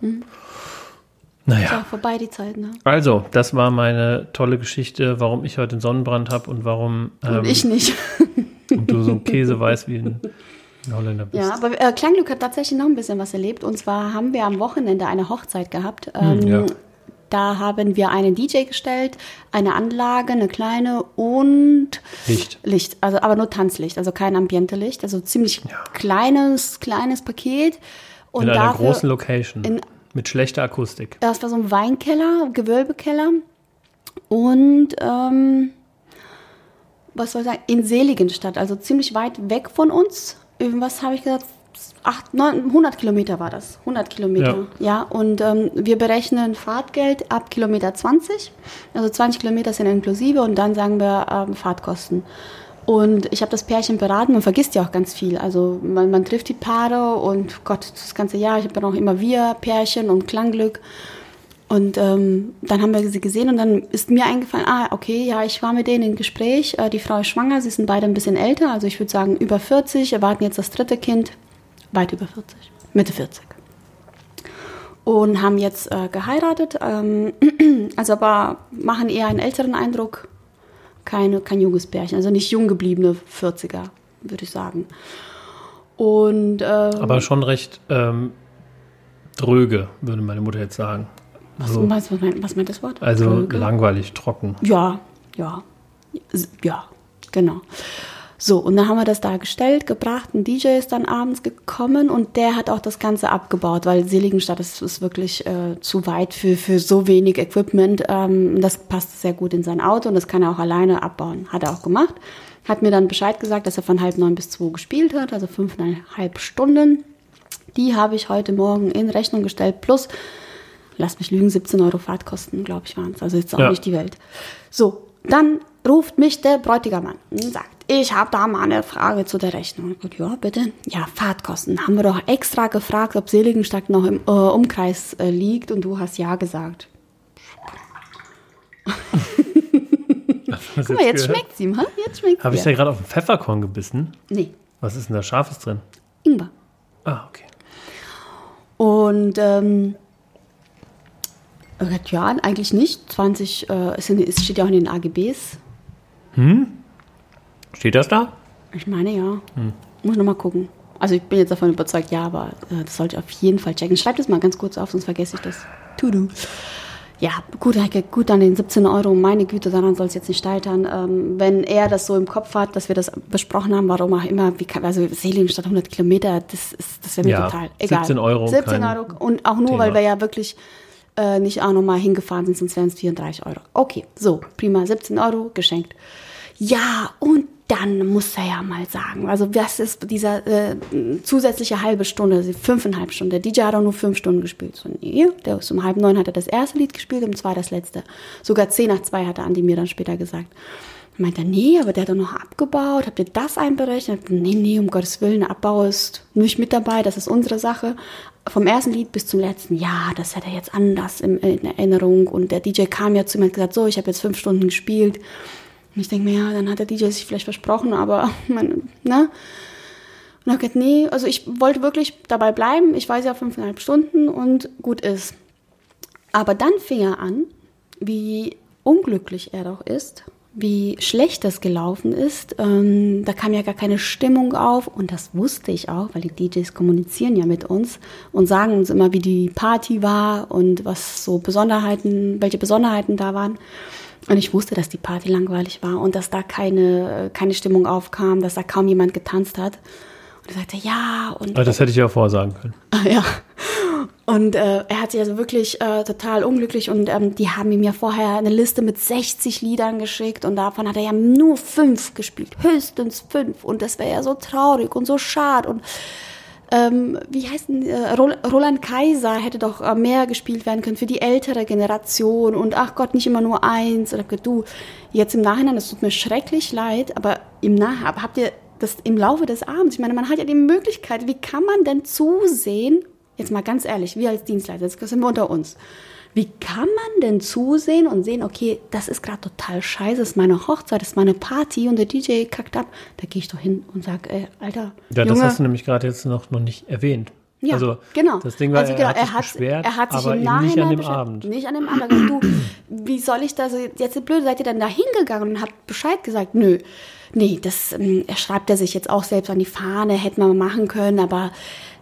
Naja. Ja, vorbei die Zeit, ne? Also, das war meine tolle Geschichte, warum ich heute einen Sonnenbrand habe und warum ähm, Und ich nicht. und du so ein Käse weiß wie ein, ein Holländer bist. Ja, aber äh, Klangglück hat tatsächlich noch ein bisschen was erlebt. Und zwar haben wir am Wochenende eine Hochzeit gehabt. Ähm, Hm, ja. Da haben wir einen DJ gestellt, eine Anlage, eine kleine und Licht. Licht, also aber nur Tanzlicht, also kein Ambiente-Licht, also ziemlich kleines, kleines Paket. Und In einer großen Location. in- mit schlechter Akustik. Das war so ein Weinkeller, Gewölbekeller. Und ähm, was soll ich sagen, in Seligenstadt, also ziemlich weit weg von uns. Was habe ich gesagt? Acht, neun, 100 Kilometer war das. 100 Kilometer. Ja, und ähm, wir berechnen Fahrtgeld ab Kilometer 20. Also 20 Kilometer sind inklusive und dann sagen wir ähm, Fahrtkosten. Und ich habe das Pärchen beraten, man vergisst ja auch ganz viel. Also man, man trifft die Paare und Gott, das ganze Jahr, ich habe dann auch immer wir, Pärchen und Klangglück. Und ähm, dann haben wir sie gesehen und dann ist mir eingefallen, ah, okay, ja, ich war mit denen im Gespräch. Äh, die Frau ist schwanger, sie sind beide ein bisschen älter, also ich würde sagen über 40, erwarten jetzt das dritte Kind, weit über 40, Mitte 40. Und haben jetzt äh, geheiratet, ähm, also aber machen eher einen älteren Eindruck, keine, kein junges Pärchen, also nicht jung gebliebene 40er, würde ich sagen. Und ähm, Aber schon recht ähm, dröge, würde meine Mutter jetzt sagen. was, so. was, was, meint, was meint das Wort? Also Dröge? langweilig, trocken. Ja, ja, ja, genau. So, und dann haben wir das da gestellt, gebracht. Ein DJ ist dann abends gekommen und der hat auch das Ganze abgebaut, weil Seligenstadt ist, ist wirklich äh, zu weit für, für so wenig Equipment. Ähm, das passt sehr gut in sein Auto und das kann er auch alleine abbauen. Hat er auch gemacht. Hat mir dann Bescheid gesagt, dass er von halb neun bis zwei gespielt hat, also fünfeinhalb Stunden. Die habe ich heute Morgen in Rechnung gestellt, plus, lass mich lügen, 17 Euro Fahrtkosten, glaube ich, waren es. Also jetzt auch Ja. nicht die Welt. So, dann ruft mich der Bräutiger an und sagt, ich habe da mal eine Frage zu der Rechnung. Sag, ja, bitte. Ja, Fahrtkosten. Haben wir doch extra gefragt, ob Seligenstadt noch im äh, Umkreis äh, liegt und du hast ja gesagt. Guck mal, jetzt schmeckt's ihm, ha? Jetzt schmeckt's Habe ich da gerade auf den Pfefferkorn gebissen? Nee, Was ist denn da Scharfes drin? Ingwer. Ah, okay. Und ähm, sagt, ja, eigentlich nicht. 20, äh, es, steht ja auch in den AGBs. Steht das da? Ich meine ja. Muss noch mal gucken. Also ich bin jetzt davon überzeugt, ja, aber äh, das sollte ich auf jeden Fall checken. Schreib das mal ganz kurz auf, sonst vergesse ich das. To do. Ja, gut, Heike, gut an den 17 Euro, meine Güte, daran soll es jetzt nicht scheitern. Ähm, wenn er das so im Kopf hat, dass wir das besprochen haben, warum auch immer, wie kann, also Seligenstadt 100 Kilometer, das, ist, das wäre mir Ja, total egal. 17 Euro, 17 kein Euro und auch nur, Thema. weil wir ja wirklich äh, nicht auch nochmal hingefahren sind, sonst wären es 34 Euro. Okay, so, prima, 17 Euro geschenkt. Ja, und dann muss er ja mal sagen, also was ist dieser äh, zusätzliche halbe Stunde, also fünfeinhalb Stunden. Der DJ hat auch nur fünf Stunden gespielt. So, nee, der ist um halb neun hat er das erste Lied gespielt, um zwei das letzte. Sogar zehn nach zwei hat Andi mir dann später gesagt. Meint er, nee, aber der hat doch noch abgebaut. Habt ihr das einberechnet? Nee, nee, um Gottes Willen, der Abbau ist nicht mit dabei, das ist unsere Sache. Vom ersten Lied bis zum letzten, ja, das hat er jetzt anders in, in Erinnerung. Und der DJ kam ja zu mir und hat gesagt, so, ich habe jetzt fünf Stunden gespielt. Und ich denke mir, ja, dann hat der DJ sich vielleicht versprochen, aber, man, ne? Und hat gesagt, nee, also ich wollte wirklich dabei bleiben. Ich weiß ja fünfeinhalb Stunden und gut ist. Aber dann fing er an, wie unglücklich er doch ist, wie schlecht das gelaufen ist. Ähm, da kam ja gar keine Stimmung auf und das wusste ich auch, weil die DJs kommunizieren ja mit uns und sagen uns immer, wie die Party war und was so Besonderheiten, welche Besonderheiten da waren. Und ich wusste, dass die Party langweilig war und dass da keine, keine Stimmung aufkam, dass da kaum jemand getanzt hat. Und er sagte, ja. Und das hätte ich ja vorsagen können. ja. Und äh, er hat sich also wirklich äh, total unglücklich und ähm, die haben ihm ja vorher eine Liste mit 60 Liedern geschickt und davon hat er ja nur fünf gespielt, höchstens fünf. Und das wäre ja so traurig und so schade. Und ähm, wie heißt denn, äh, Roland Kaiser hätte doch äh, mehr gespielt werden können für die ältere Generation und ach Gott, nicht immer nur eins. Oder du, jetzt im Nachhinein, es tut mir schrecklich leid, aber im Nachhinein habt ihr das im Laufe des Abends, ich meine, man hat ja die Möglichkeit, wie kann man denn zusehen Jetzt mal ganz ehrlich, wir als Dienstleister, jetzt sind wir unter uns. Wie kann man denn zusehen und sehen, okay, das ist gerade total scheiße, das ist meine Hochzeit, das ist meine Party und der DJ kackt ab. Da gehe ich doch hin und sage, ey, Alter. Ja, Junge, das hast du nämlich gerade jetzt noch, noch nicht erwähnt. Ja, also, genau. Das Ding war, also, genau, er, hat er, hat, beschwert, er hat sich aber im Nachhinein nicht an dem Abend. Nicht an dem Abend. Du, wie soll ich das jetzt blöd? Seid ihr dann da hingegangen und habt Bescheid gesagt? Nö. Nee, das ähm, er schreibt er sich jetzt auch selbst an die Fahne, hätte man machen können, aber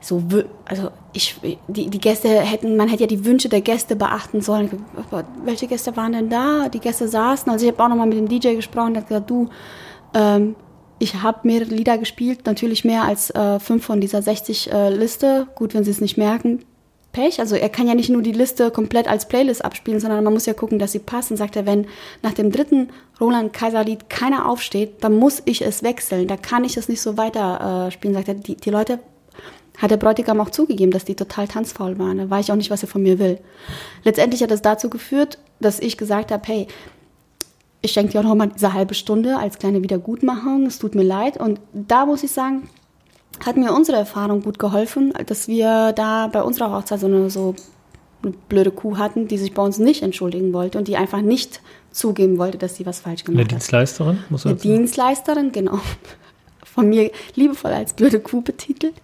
so, also ich, die, die Gäste hätten, man hätte ja die Wünsche der Gäste beachten sollen. Welche Gäste waren denn da? Die Gäste saßen. Also ich habe auch nochmal mit dem DJ gesprochen, der hat gesagt, du, ähm, ich habe mehrere Lieder gespielt, natürlich mehr als äh, fünf von dieser 60 äh, Liste. Gut, wenn Sie es nicht merken, Pech. Also er kann ja nicht nur die Liste komplett als Playlist abspielen, sondern man muss ja gucken, dass sie passen. Sagt er, wenn nach dem dritten Roland Kaiser Lied keiner aufsteht, dann muss ich es wechseln. Da kann ich es nicht so weiter äh, spielen. Sagt er, die, die Leute hat der Bräutigam auch zugegeben, dass die total tanzfaul waren. Da weiß ich auch nicht, was er von mir will. Letztendlich hat das dazu geführt, dass ich gesagt habe, hey, ich schenke dir auch noch mal diese halbe Stunde als kleine Wiedergutmachung. Es tut mir leid. Und da muss ich sagen, hat mir unsere Erfahrung gut geholfen, dass wir da bei unserer Hochzeit so eine, so eine blöde Kuh hatten, die sich bei uns nicht entschuldigen wollte und die einfach nicht zugeben wollte, dass sie was falsch gemacht hat. Eine Dienstleisterin? Muss eine Dienstleisterin, genau. Von mir liebevoll als blöde Kuh betitelt.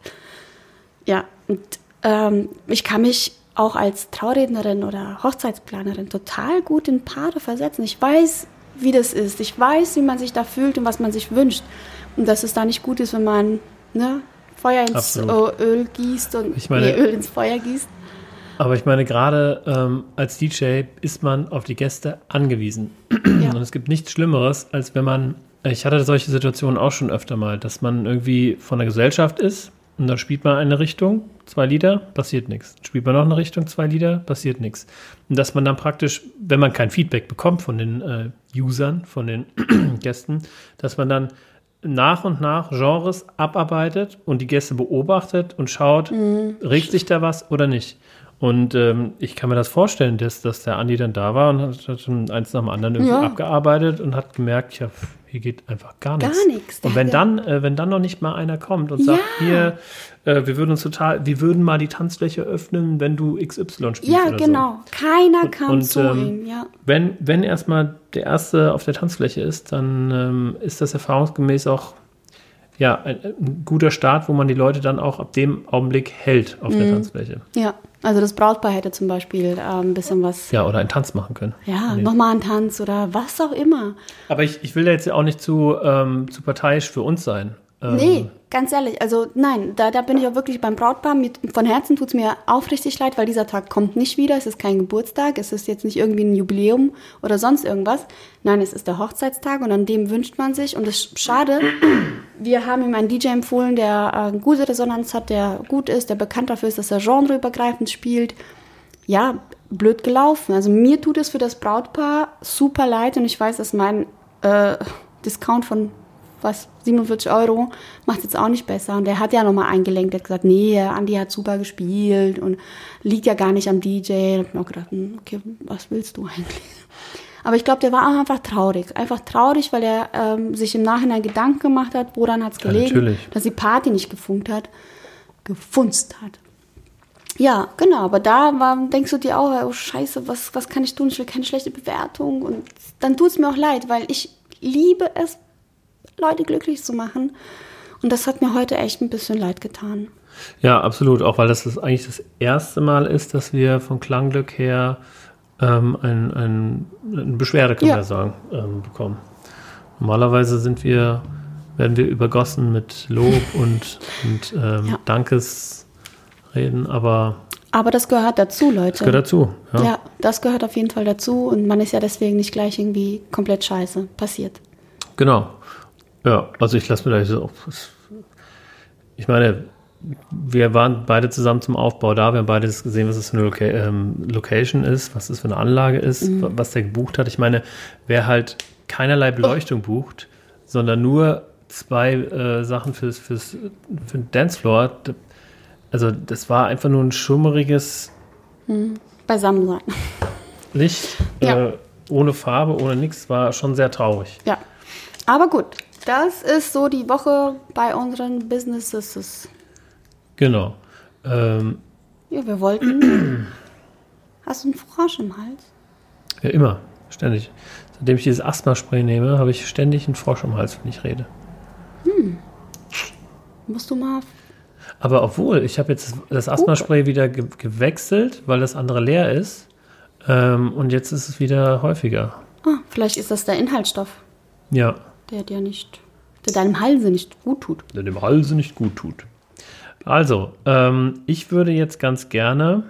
Ja, und ähm, ich kann mich auch als Traurednerin oder Hochzeitsplanerin total gut in Paare versetzen. Ich weiß, wie das ist. Ich weiß, wie man sich da fühlt und was man sich wünscht. Und dass es da nicht gut ist, wenn man ne, Feuer ins Absolut. Öl gießt und ich meine, nee, Öl ins Feuer gießt. Aber ich meine, gerade ähm, als DJ ist man auf die Gäste angewiesen. Ja. Und es gibt nichts Schlimmeres, als wenn man, ich hatte solche Situationen auch schon öfter mal, dass man irgendwie von der Gesellschaft ist und dann spielt man eine Richtung, zwei Lieder, passiert nichts. Spielt man noch eine Richtung, zwei Lieder, passiert nichts. Und dass man dann praktisch, wenn man kein Feedback bekommt von den äh, Usern, von den Gästen, dass man dann nach und nach Genres abarbeitet und die Gäste beobachtet und schaut, mhm. regt sich da was oder nicht. Und ähm, ich kann mir das vorstellen, dass, dass der Andi dann da war und hat, hat eins nach dem anderen irgendwie ja. abgearbeitet und hat gemerkt, ja, hier geht einfach gar nichts. Gar nichts. Und wenn dann, äh, wenn dann noch nicht mal einer kommt und ja. sagt, hier, äh, wir würden uns total, wir würden mal die Tanzfläche öffnen, wenn du XY spielst. Ja, genau. So. Keiner und, kam und, zu ähm, ihm, ja. Wenn, wenn erstmal der Erste auf der Tanzfläche ist, dann ähm, ist das erfahrungsgemäß auch ja, ein, ein, guter Start, wo man die Leute dann auch ab dem Augenblick hält auf mhm. der Tanzfläche. Ja, also das Brautpaar hätte zum Beispiel äh, ein bisschen was. Ja, oder einen Tanz machen können. Ja, nee. nochmal einen Tanz oder was auch immer. Aber ich, ich will da jetzt auch nicht zu, ähm, zu parteiisch für uns sein. Ähm, nee, ganz ehrlich, also nein, da, da bin ich auch wirklich beim Brautpaar. Mit, von Herzen tut es mir aufrichtig leid, weil dieser Tag kommt nicht wieder. Es ist kein Geburtstag, es ist jetzt nicht irgendwie ein Jubiläum oder sonst irgendwas. Nein, es ist der Hochzeitstag und an dem wünscht man sich. Und es ist schade, wir haben ihm einen DJ empfohlen, der äh, gute Resonanz hat, der gut ist, der bekannt dafür ist, dass er genreübergreifend spielt. Ja, blöd gelaufen. Also mir tut es für das Brautpaar super leid und ich weiß, dass mein äh, Discount von was, 47 Euro, macht jetzt auch nicht besser. Und der hat ja nochmal eingelenkt, der hat gesagt, nee, Andi hat super gespielt und liegt ja gar nicht am DJ. Und ich habe mir gedacht, hm, okay, was willst du eigentlich? Aber ich glaube, der war auch einfach traurig. Einfach traurig, weil er ähm, sich im Nachhinein Gedanken gemacht hat, woran hat es gelegen, ja, dass die Party nicht gefunkt hat, gefunzt hat. Ja, genau, aber da war, denkst du dir auch, oh Scheiße, was, was kann ich tun? Ich will keine schlechte Bewertung. Und dann tut es mir auch leid, weil ich liebe es, Leute glücklich zu machen. Und das hat mir heute echt ein bisschen leid getan. Ja, absolut. Auch weil das, das eigentlich das erste Mal ist, dass wir vom Klangglück her ähm, ein, ein, eine Beschwerde, kann Ja. man ja sagen, ähm, bekommen. Normalerweise sind wir, werden wir übergossen mit Lob und, und ähm, Ja. Dankesreden, aber Aber das gehört dazu, Leute. das gehört dazu. Ja. ja, das gehört auf jeden Fall dazu und man ist ja deswegen nicht gleich irgendwie komplett scheiße. Passiert. Genau. Ja, also ich lasse mir da so. Ich meine, wir waren beide zusammen zum Aufbau da. Wir haben beide gesehen, was das für eine Loca ähm, Location ist, was das für eine Anlage ist, wa- was der gebucht hat. Ich meine, wer halt keinerlei Beleuchtung bucht, sondern nur zwei äh, Sachen fürs, fürs, für den Dancefloor, also das war einfach nur ein schummeriges Beisammen sein. Licht, Ja. äh, ohne Farbe, ohne nichts, war schon sehr traurig. Ja. Aber gut, das ist so die Woche bei unseren Businesses. Genau. Ähm, Ja, wir wollten. Hast du einen Frosch im Hals? Ja, immer. Ständig. Seitdem ich dieses Asthma-Spray nehme, habe ich ständig einen Frosch im Hals, wenn ich rede. Musst du mal. Aber obwohl, ich habe jetzt das Asthma-Spray wieder ge gewechselt, weil das andere leer ist. Ähm, und jetzt ist es wieder häufiger. Ah, vielleicht ist das der Inhaltsstoff, Ja. Der dir nicht. der deinem Halse nicht gut tut. Der dem Halse nicht gut tut. Also, ähm, ich würde jetzt ganz gerne.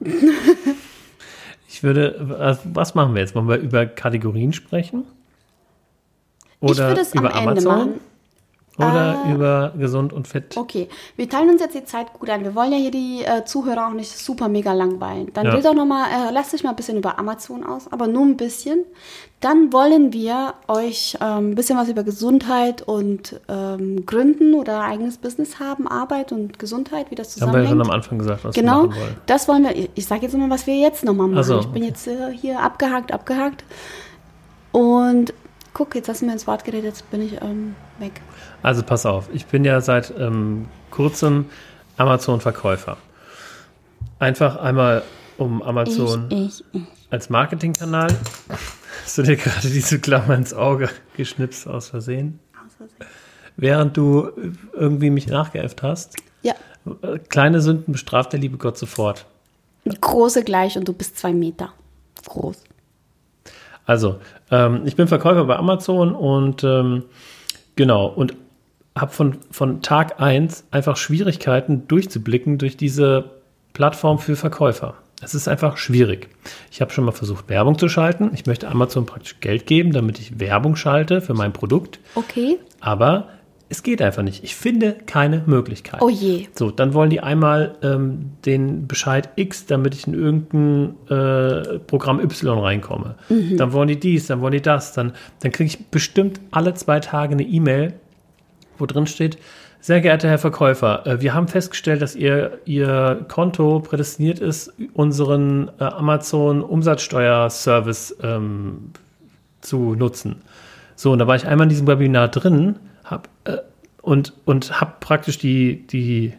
ich würde. Was, machen wir jetzt? Wollen wir über Kategorien sprechen? ich Oder würde es am über Ende Amazon? machen. Oder über gesund und fit? Okay, wir teilen uns jetzt die Zeit gut ein. Wir wollen ja hier die äh, Zuhörer auch nicht super mega langweilen. Dann Ja. red doch nochmal, äh, lasst dich mal ein bisschen über Amazon aus, aber nur ein bisschen. Dann wollen wir euch ähm, ein bisschen was über Gesundheit und ähm, Gründen oder eigenes Business haben, Arbeit und Gesundheit, wie das Haben wir ja zusammenhängt. schon am Anfang gesagt, was Genau, wir machen wollen. das wollen wir. Ich sage jetzt mal, was wir jetzt nochmal machen. Ach so, ich bin okay. jetzt äh, hier abgehakt, abgehakt. Und guck, jetzt hast du mir ins Wort geredet, jetzt bin ich ähm, weg. Also pass auf, ich bin ja seit ähm, kurzem Amazon-Verkäufer. Einfach einmal um Amazon Ich, ich, als Marketingkanal. Hast du dir gerade diese Klammer ins Auge geschnipst aus Versehen? Während du irgendwie mich nachgeäfft hast. Ja, Kleine Sünden bestraft der liebe Gott sofort. große gleich und du bist zwei Meter groß. Also, ähm, ich bin Verkäufer bei Amazon und ähm, genau, und habe von, von Tag 1 einfach Schwierigkeiten durchzublicken durch diese Plattform für Verkäufer. Es ist einfach schwierig. Ich habe schon mal versucht, Werbung zu schalten. Ich möchte Amazon praktisch Geld geben, damit ich Werbung schalte für mein Produkt. Okay. Aber es geht einfach nicht. Ich finde keine Möglichkeit. Oh je. So, dann wollen die einmal ähm, den Bescheid X, damit ich in irgendein äh, Programm Y reinkomme. Dann wollen die dies, dann wollen die das. Dann, dann kriege ich bestimmt alle zwei Tage eine E-Mail, wo drin steht, sehr geehrter Herr Verkäufer, äh, wir haben festgestellt, dass Ihr, Ihr Konto prädestiniert ist, unseren äh, Amazon-Umsatzsteuerservice ähm, zu nutzen. So, und da war ich einmal in diesem Webinar drin hab, äh, und, und habe praktisch die, die,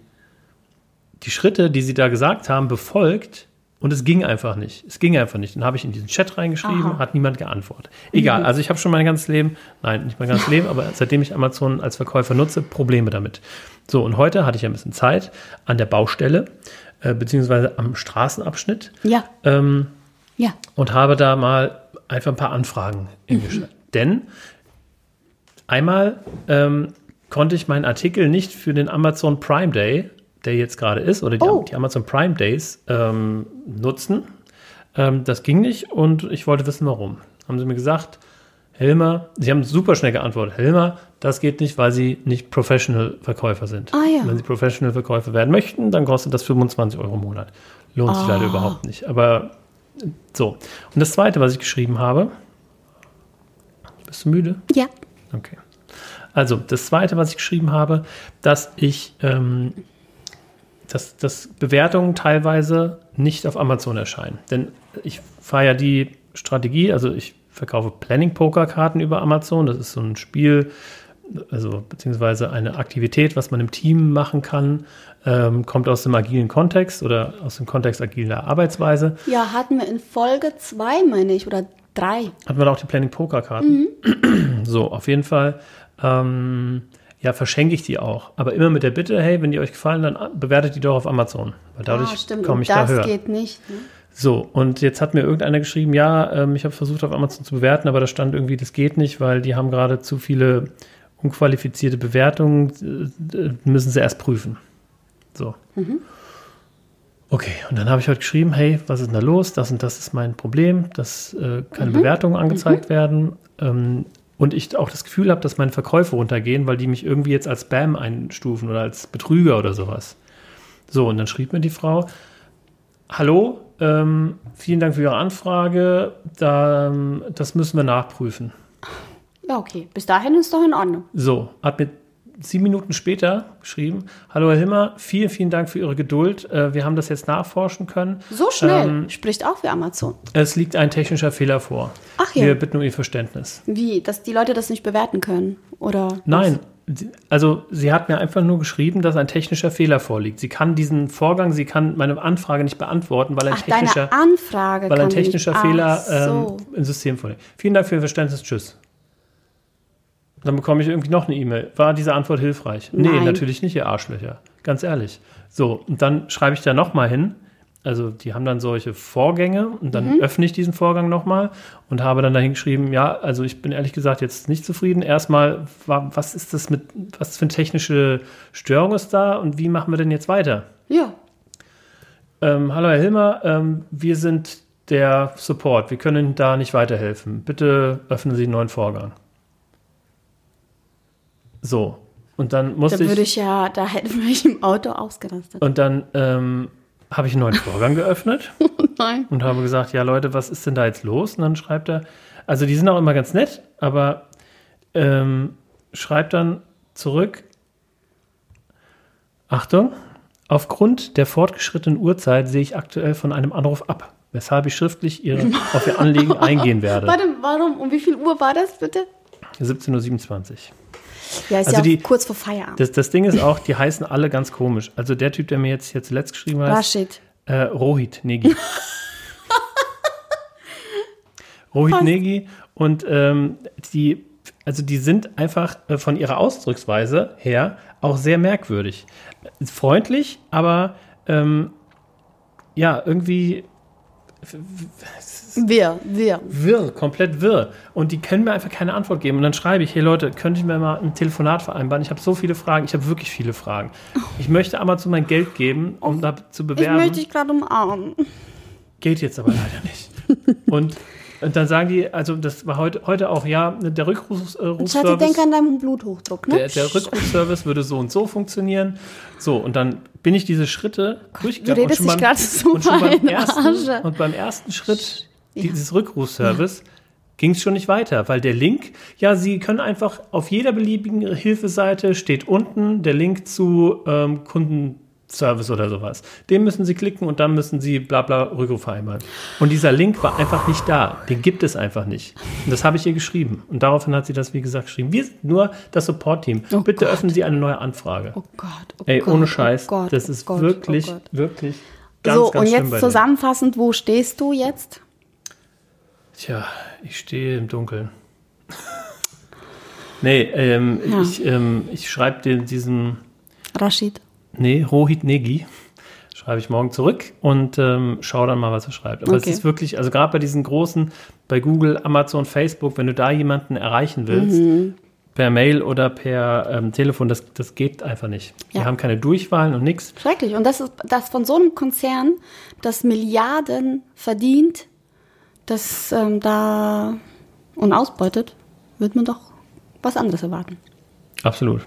die Schritte, die sie da gesagt haben, befolgt und es ging einfach nicht. Es ging einfach nicht. Dann habe ich in diesen Chat reingeschrieben, Aha. hat niemand geantwortet. Egal, also ich habe schon mein ganzes Leben, nein, nicht mein ganzes Leben, aber seitdem ich Amazon als Verkäufer nutze, Probleme damit. So, und heute hatte ich ein bisschen Zeit an der Baustelle, äh, beziehungsweise am Straßenabschnitt Ja, ähm, ja. und habe da mal einfach ein paar Anfragen hingeschickt. Denn einmal ähm, konnte ich meinen Artikel nicht für den Amazon Prime Day, der jetzt gerade ist, oder die, Oh. die Amazon Prime Days ähm, nutzen. Ähm, das ging nicht und ich wollte wissen, warum. Haben sie mir gesagt, Helmer, sie haben super schnell geantwortet, Helmer, das geht nicht, weil sie nicht Professional-Verkäufer sind. Ah, ja. Wenn sie Professional-Verkäufer werden möchten, dann kostet das 25 Euro im Monat. Lohnt sich Ah. leider überhaupt nicht. Aber so. Und das zweite, was ich geschrieben habe, bist du müde? Ja. Okay. Also, das zweite, was ich geschrieben habe, dass ich, ähm, dass, dass Bewertungen teilweise nicht auf Amazon erscheinen. Denn ich fahre ja die Strategie, also ich verkaufe Planning-Poker-Karten über Amazon. Das ist so ein Spiel, also beziehungsweise eine Aktivität, was man im Team machen kann, ähm, kommt aus dem agilen Kontext oder aus dem Kontext agiler Arbeitsweise. Ja, hatten wir in Folge zwei, meine ich, oder Drei. Hatten wir da auch die Planning Poker Karten? So, auf jeden Fall. Ähm, ja, verschenke ich die auch. Aber immer mit der Bitte, hey, wenn die euch gefallen, dann bewertet die doch auf Amazon. Weil dadurch ah, stimmt. komme ich Und da das höher. geht nicht. Ne? So, und jetzt hat mir irgendeiner geschrieben, ja, ähm, ich habe versucht auf Amazon zu bewerten, aber da stand irgendwie, das geht nicht, weil die haben gerade zu viele unqualifizierte Bewertungen, äh, müssen sie erst prüfen. So. Okay, und dann habe ich heute geschrieben, hey, was ist denn da los? Das und das ist mein Problem, dass äh, keine Bewertungen angezeigt werden. Ähm, und ich auch das Gefühl habe, dass meine Verkäufe runtergehen, weil die mich irgendwie jetzt als Spam einstufen oder als Betrüger oder sowas. So, und dann schrieb mir die Frau, Hallo, ähm, vielen Dank für Ihre Anfrage. Da, ähm, das müssen wir nachprüfen. Ja, okay. Bis dahin ist doch in Ordnung. So, hat mir sieben Minuten später geschrieben: Hallo Herr Himmer, vielen, vielen Dank für Ihre Geduld. Äh, wir haben das jetzt nachforschen können. So schnell. Ähm, Spricht auch für Amazon. Es liegt ein technischer Fehler vor. Ach ja. Wir bitten um Ihr Verständnis. Wie? Dass die Leute das nicht bewerten können? Oder? Nein, sie- also sie hat mir einfach nur geschrieben, dass ein technischer Fehler vorliegt. Sie kann diesen Vorgang, sie kann meine Anfrage nicht beantworten, weil ein Ach, technischer, weil ein technischer. Fehler so. ähm, im System vorliegt. Vielen Dank für Ihr Verständnis. Tschüss. Dann bekomme ich irgendwie noch eine E-Mail. War diese Antwort hilfreich? Nee, Nein. natürlich nicht, ihr Arschlöcher. Ganz ehrlich. So, und dann schreibe ich da nochmal hin. Also, die haben dann solche Vorgänge und dann Mhm. öffne ich diesen Vorgang nochmal und habe dann dahin geschrieben, ja, also ich bin ehrlich gesagt jetzt nicht zufrieden. Erstmal, wa- was ist das mit, was für eine technische Störung ist da und wie machen wir denn jetzt weiter? Ja. Ähm, hallo Herr Hilmer, ähm, wir sind der Support. Wir können da nicht weiterhelfen. Bitte öffnen Sie einen neuen Vorgang. So. Und dann Da musste würde ich, ich ja, da hätten wir ich im Auto ausgerastet. und dann ähm, habe ich einen neuen Vorgang geöffnet Nein. und habe gesagt, ja Leute, was ist denn da jetzt los? Und dann schreibt er, also die sind auch immer ganz nett, aber ähm, schreibt dann zurück, Achtung, aufgrund der fortgeschrittenen Uhrzeit sehe ich aktuell von einem Anruf ab, weshalb ich schriftlich ihre, auf Ihr Anliegen eingehen werde. Warte, warum? Um wie viel Uhr war das bitte? 17.27 Uhr. Ja, ist Also ja die- kurz vor Feierabend. Das, das Ding ist auch, die heißen alle ganz komisch. Also der Typ, der mir jetzt hier zuletzt geschrieben hat, Rashid. Äh, Rohit Negi. Rohit. Negi und ähm, die, also die sind einfach äh, von ihrer Ausdrucksweise her auch sehr merkwürdig. Freundlich, aber ähm, ja, irgendwie Wir, wir. wirr, komplett wirr. Und die können mir einfach keine Antwort geben. Und dann schreibe ich, hey Leute, könnte ich mir mal ein Telefonat vereinbaren? Ich habe so viele Fragen, ich habe wirklich viele Fragen. Ich möchte Amazon mein Geld geben, um da zu Ich bewerben. möchte dich gerade umarmen. Geht jetzt aber leider nicht. Und, und dann sagen die, also das war heute, heute auch, ja, der Rückrufservice. Äh, denk Rufservice- an deinen Bluthochdruck, ne? der, der Rückrufservice würde so und so funktionieren. So, und dann bin ich diese Schritte durchgegangen. redest und schon dich beim, grad so und schon beim in ersten, Arsch. Und beim ersten Schritt dieses Rückrufservice ging es schon nicht weiter, weil der Link, ja, Sie können einfach auf jeder beliebigen Hilfeseite steht unten der Link zu ähm, Kundenservice oder sowas. Den müssen Sie klicken und dann müssen Sie bla bla Rückruf vereinbaren. Und dieser Link war einfach nicht da. Den gibt es einfach nicht. Und das habe ich ihr geschrieben. Und daraufhin hat sie das, wie gesagt, geschrieben. Wir sind nur das Support-Team. Oh Bitte Gott. öffnen Sie eine neue Anfrage. Oh Gott, oh Ey, Gott, ohne Scheiß. Oh Gott, das oh ist Gott, wirklich, oh Gott. wirklich ganz, so, ganz und jetzt zusammenfassend, wo stehst du jetzt? Tja, ich stehe im Dunkeln. nee, ähm, Ja. ich, ähm, ich schreibe den diesen, Rashid. nee, Rohit Negi, schreibe ich morgen zurück und ähm, schaue dann mal, was er schreibt. Aber Okay. es ist wirklich, also gerade bei diesen großen, bei Google, Amazon, Facebook, wenn du da jemanden erreichen willst, Mhm. per Mail oder per ähm, Telefon, das, das geht einfach nicht. Ja. haben keine Durchwahlen und nichts. Schrecklich. Und das ist das von so einem Konzern, das Milliarden verdient, das ähm, da und ausbeutet, wird man doch was anderes erwarten. Absolut.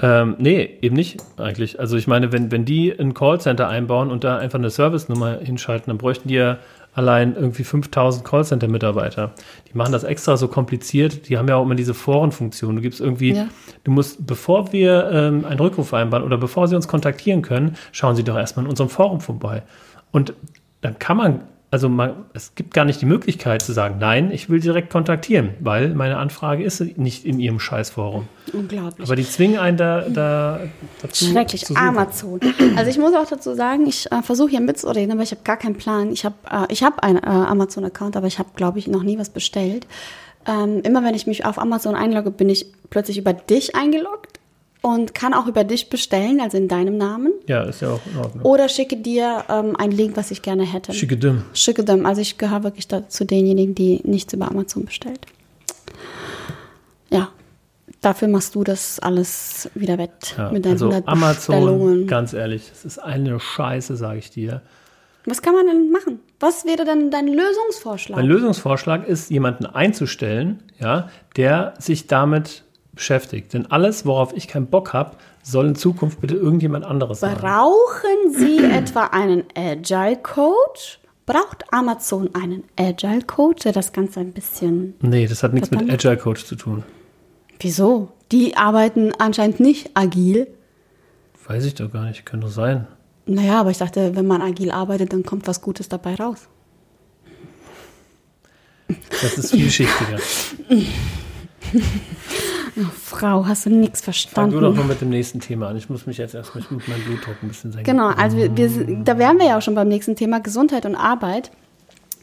Ähm, nee, eben nicht eigentlich. Also ich meine, wenn, wenn die ein Callcenter einbauen und da einfach eine Service-Nummer hinschalten, dann bräuchten die ja allein irgendwie 5000 Callcenter-Mitarbeiter. Die machen das extra so kompliziert. Die haben ja auch immer diese Forenfunktion. Du gibst irgendwie, Ja. du musst, bevor wir ähm, einen Rückruf vereinbaren oder bevor sie uns kontaktieren können, schauen sie doch erstmal in unserem Forum vorbei. Und dann kann man also man, es gibt gar nicht die Möglichkeit zu sagen, nein, ich will direkt kontaktieren, weil meine Anfrage ist nicht in ihrem Scheißforum. Unglaublich. Aber die zwingen einen da, da dazu. Schrecklich, zu. Amazon. Also ich muss auch dazu sagen, ich äh, versuche hier mitzureden, aber ich habe gar keinen Plan. Ich habe äh, ich hab einen äh, Amazon-Account, aber ich habe, glaube ich, noch nie was bestellt. Ähm, immer wenn ich mich auf Amazon einlogge, bin ich plötzlich über dich eingeloggt und kann auch über dich bestellen, also in deinem Namen. Ja, ist ja auch in Ordnung. Oder schicke dir ähm, einen Link, was ich gerne hätte. Schicke Dimm. Schicke dem. Also ich gehöre wirklich zu denjenigen, die nichts über Amazon bestellt. Ja, dafür machst du das alles wieder wett Ja, mit deinen also 100 Amazon, ganz ehrlich, das ist eine Scheiße, sage ich dir. Was kann man denn machen? Was wäre denn dein Lösungsvorschlag? Mein Lösungsvorschlag ist, jemanden einzustellen, ja, der sich damit beschäftigt. Denn alles, worauf ich keinen Bock habe, soll in Zukunft bitte irgendjemand anderes machen. Brauchen Sie etwa einen Agile Coach? Braucht Amazon einen Agile Coach, der das Ganze ein bisschen. Nee, das hat nichts mit. Agile Coach zu tun. Wieso? Die arbeiten anscheinend nicht agil. Weiß ich doch gar nicht, könnte doch sein. Naja, aber ich dachte, wenn man agil arbeitet, dann kommt was Gutes dabei raus. Das ist vielschichtiger. Frau, hast du nichts Fang verstanden? du doch mal mit dem nächsten Thema an. Ich muss mich jetzt erstmal mit meinem Blutdruck ein bisschen senken. Genau, also wir, wir, da wären wir ja auch schon beim nächsten Thema Gesundheit und Arbeit.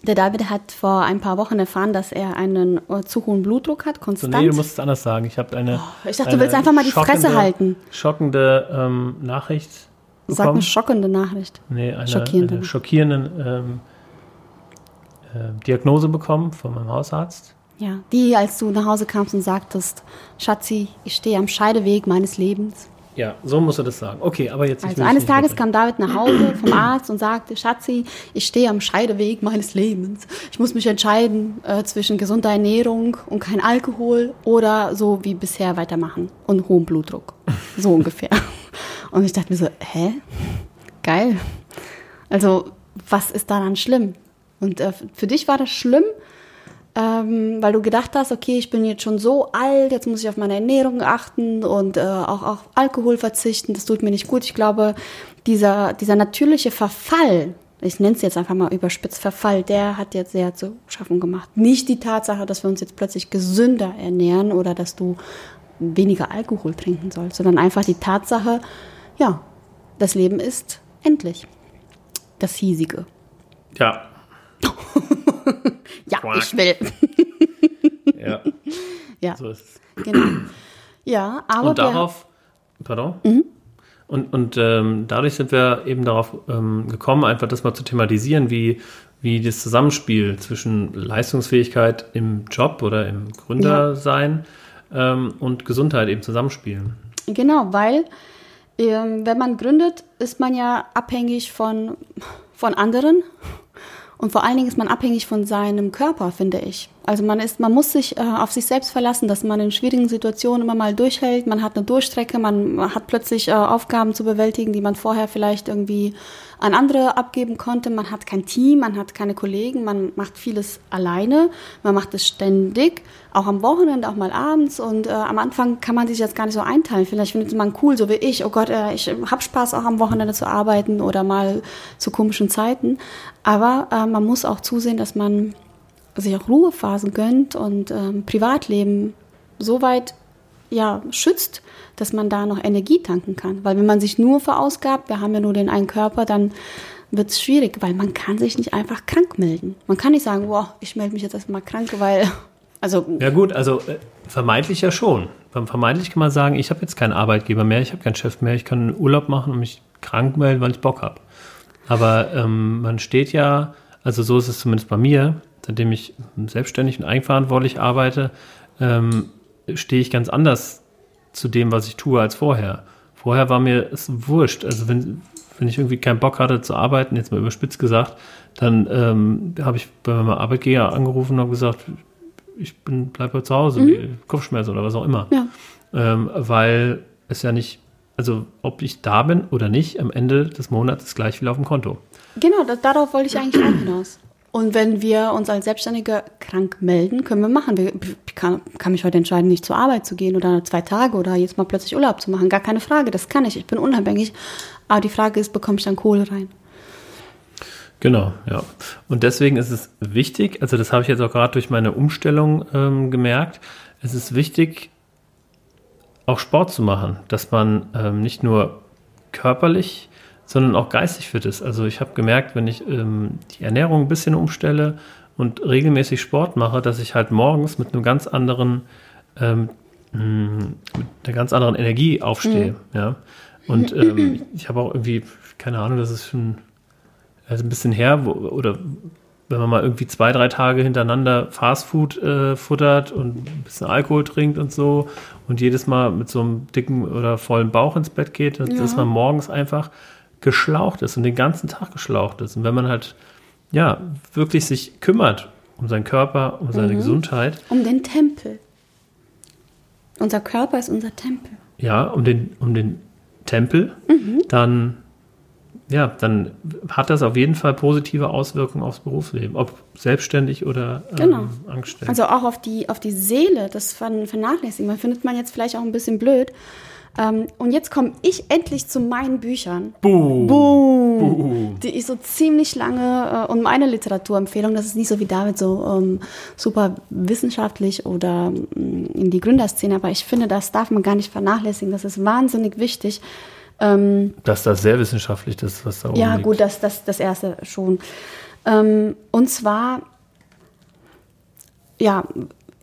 Der David hat vor ein paar Wochen erfahren, dass er einen äh, zu hohen Blutdruck hat, So, konstant. nee, du musst es anders sagen. Ich habe eine. ich dachte, du willst einfach mal die Fresse halten. Schockende ähm, Nachricht. Sag eine bekommen. schockende Nachricht. Nee, eine Schockierende. eine schockierende ähm, äh, Diagnose bekommen von meinem Hausarzt. Ja, die, als du nach Hause kamst und sagtest, Schatzi, ich stehe am Scheideweg meines Lebens. Ja, so musst du das sagen. Okay, aber jetzt. Also eines nicht Tages kam David nach Hause vom Arzt und sagte, Schatzi, ich stehe am Scheideweg meines Lebens. Ich muss mich entscheiden äh, zwischen gesunder Ernährung und kein Alkohol oder so wie bisher weitermachen und hohem Blutdruck. So ungefähr. Und ich dachte mir so, hä? Geil. Also, was ist daran schlimm? Und äh, für dich war das schlimm, ähm, weil du gedacht hast, okay, ich bin jetzt schon so alt, jetzt muss ich auf meine Ernährung achten und äh, auch auf Alkohol verzichten, das tut mir nicht gut. Ich glaube, dieser, dieser natürliche Verfall, ich nenne es jetzt einfach mal überspitzt Verfall, der hat jetzt sehr zu schaffen gemacht. Nicht die Tatsache, dass wir uns jetzt plötzlich gesünder ernähren oder dass du weniger Alkohol trinken sollst, sondern einfach die Tatsache, ja, das Leben ist endlich. Das hiesige. Ja. Ja, Quack. ich will. Ja, Ja, so ist es. genau. Ja, aber Und darauf. Pardon? Mhm. Und, und ähm, dadurch sind wir eben darauf ähm, gekommen, einfach das mal zu thematisieren, wie, wie das Zusammenspiel zwischen Leistungsfähigkeit im Job oder im Gründersein ähm, und Gesundheit eben zusammenspielen. Genau, weil ähm, wenn man gründet, ist man ja abhängig von, von anderen. Und vor allen Dingen ist man abhängig von seinem Körper, finde ich. Also man ist, man muss sich äh, auf sich selbst verlassen, dass man in schwierigen Situationen immer mal durchhält. Man hat eine Durchstrecke, man hat plötzlich äh, Aufgaben zu bewältigen, die man vorher vielleicht irgendwie an andere abgeben konnte. Man hat kein Team, man hat keine Kollegen, man macht vieles alleine, man macht es ständig, auch am Wochenende, auch mal abends. Und äh, am Anfang kann man sich das gar nicht so einteilen. Vielleicht findet man cool, so wie ich. Oh Gott, äh, ich hab Spaß, auch am Wochenende zu arbeiten oder mal zu komischen Zeiten. Aber äh, man muss auch zusehen, dass man sich auch Ruhephasen gönnt und ähm, Privatleben so weit ja, schützt, dass man da noch Energie tanken kann. Weil wenn man sich nur verausgabt, wir haben ja nur den einen Körper, dann wird es schwierig, weil man kann sich nicht einfach krank melden. Man kann nicht sagen, boah, ich melde mich jetzt erstmal krank, weil, also, Ja gut, also äh, vermeintlich ja schon. Vermeintlich kann man sagen, ich habe jetzt keinen Arbeitgeber mehr, ich habe keinen Chef mehr, ich kann Urlaub machen und mich krank melden, weil ich Bock habe. Aber ähm, man steht ja, also so ist es zumindest bei mir, seitdem ich selbstständig und eigenverantwortlich arbeite, ähm, stehe ich ganz anders zu dem, was ich tue, als vorher. Vorher war mir es wurscht. Also wenn, wenn ich irgendwie keinen Bock hatte zu arbeiten, jetzt mal überspitzt gesagt, dann ähm, habe ich bei meinem Arbeitgeber angerufen und habe gesagt, ich bin bleib zu Hause, Kopfschmerzen oder was auch immer. ja. Ähm, weil es ja nicht, also ob ich da bin oder nicht, am Ende des Monats ist gleich viel auf dem Konto. Genau, das, darauf wollte ich eigentlich auch hinaus. Und wenn wir uns als Selbstständige krank melden, können wir machen. Ich kann, kann mich heute entscheiden, nicht zur Arbeit zu gehen oder zwei Tage oder jetzt mal plötzlich Urlaub zu machen. Gar keine Frage, das kann ich. Ich bin unabhängig. Aber die Frage ist, bekomme ich dann Kohle rein? Genau, ja. Und deswegen ist es wichtig, also das habe ich jetzt auch gerade durch meine Umstellung ähm, gemerkt, es ist wichtig, auch Sport zu machen, dass man ähm, nicht nur körperlich, sondern auch geistig fit ist. Also ich habe gemerkt, wenn ich ähm, die Ernährung ein bisschen umstelle und regelmäßig Sport mache, dass ich halt morgens mit einem ganz anderen, ähm, mit einer ganz anderen Energie aufstehe. Mhm. Ja. Und ähm, ich habe auch irgendwie, keine Ahnung, das ist schon also ein bisschen her, wo, oder wenn man mal irgendwie zwei, drei Tage hintereinander Fastfood äh, futtert und ein bisschen Alkohol trinkt und so und jedes Mal mit so einem dicken oder vollen Bauch ins Bett geht, dass, ja. dass man morgens einfach geschlaucht ist und den ganzen Tag geschlaucht ist. Und wenn man halt, ja, wirklich sich kümmert um seinen Körper, um seine mhm. Gesundheit. Um den Tempel. Unser Körper ist unser Tempel. Ja, um den, um den Tempel, mhm. dann ja, dann hat das auf jeden Fall positive Auswirkungen aufs Berufsleben, ob selbstständig oder ähm, genau. angestellt. Also auch auf die, auf die Seele, das vernachlässigen. Man findet man jetzt vielleicht auch ein bisschen blöd. Ähm, und jetzt komme ich endlich zu meinen Büchern. Boom. Boom. Boom. Die ich so ziemlich lange äh, und meine Literaturempfehlung, das ist nicht so wie David so ähm, super wissenschaftlich oder ähm, in die Gründerszene, aber ich finde, das darf man gar nicht vernachlässigen. Das ist wahnsinnig wichtig ähm, Dass das sehr wissenschaftlich ist, was da oben Ja, liegt. gut, das, das, das erste schon. Ähm, und zwar, ja,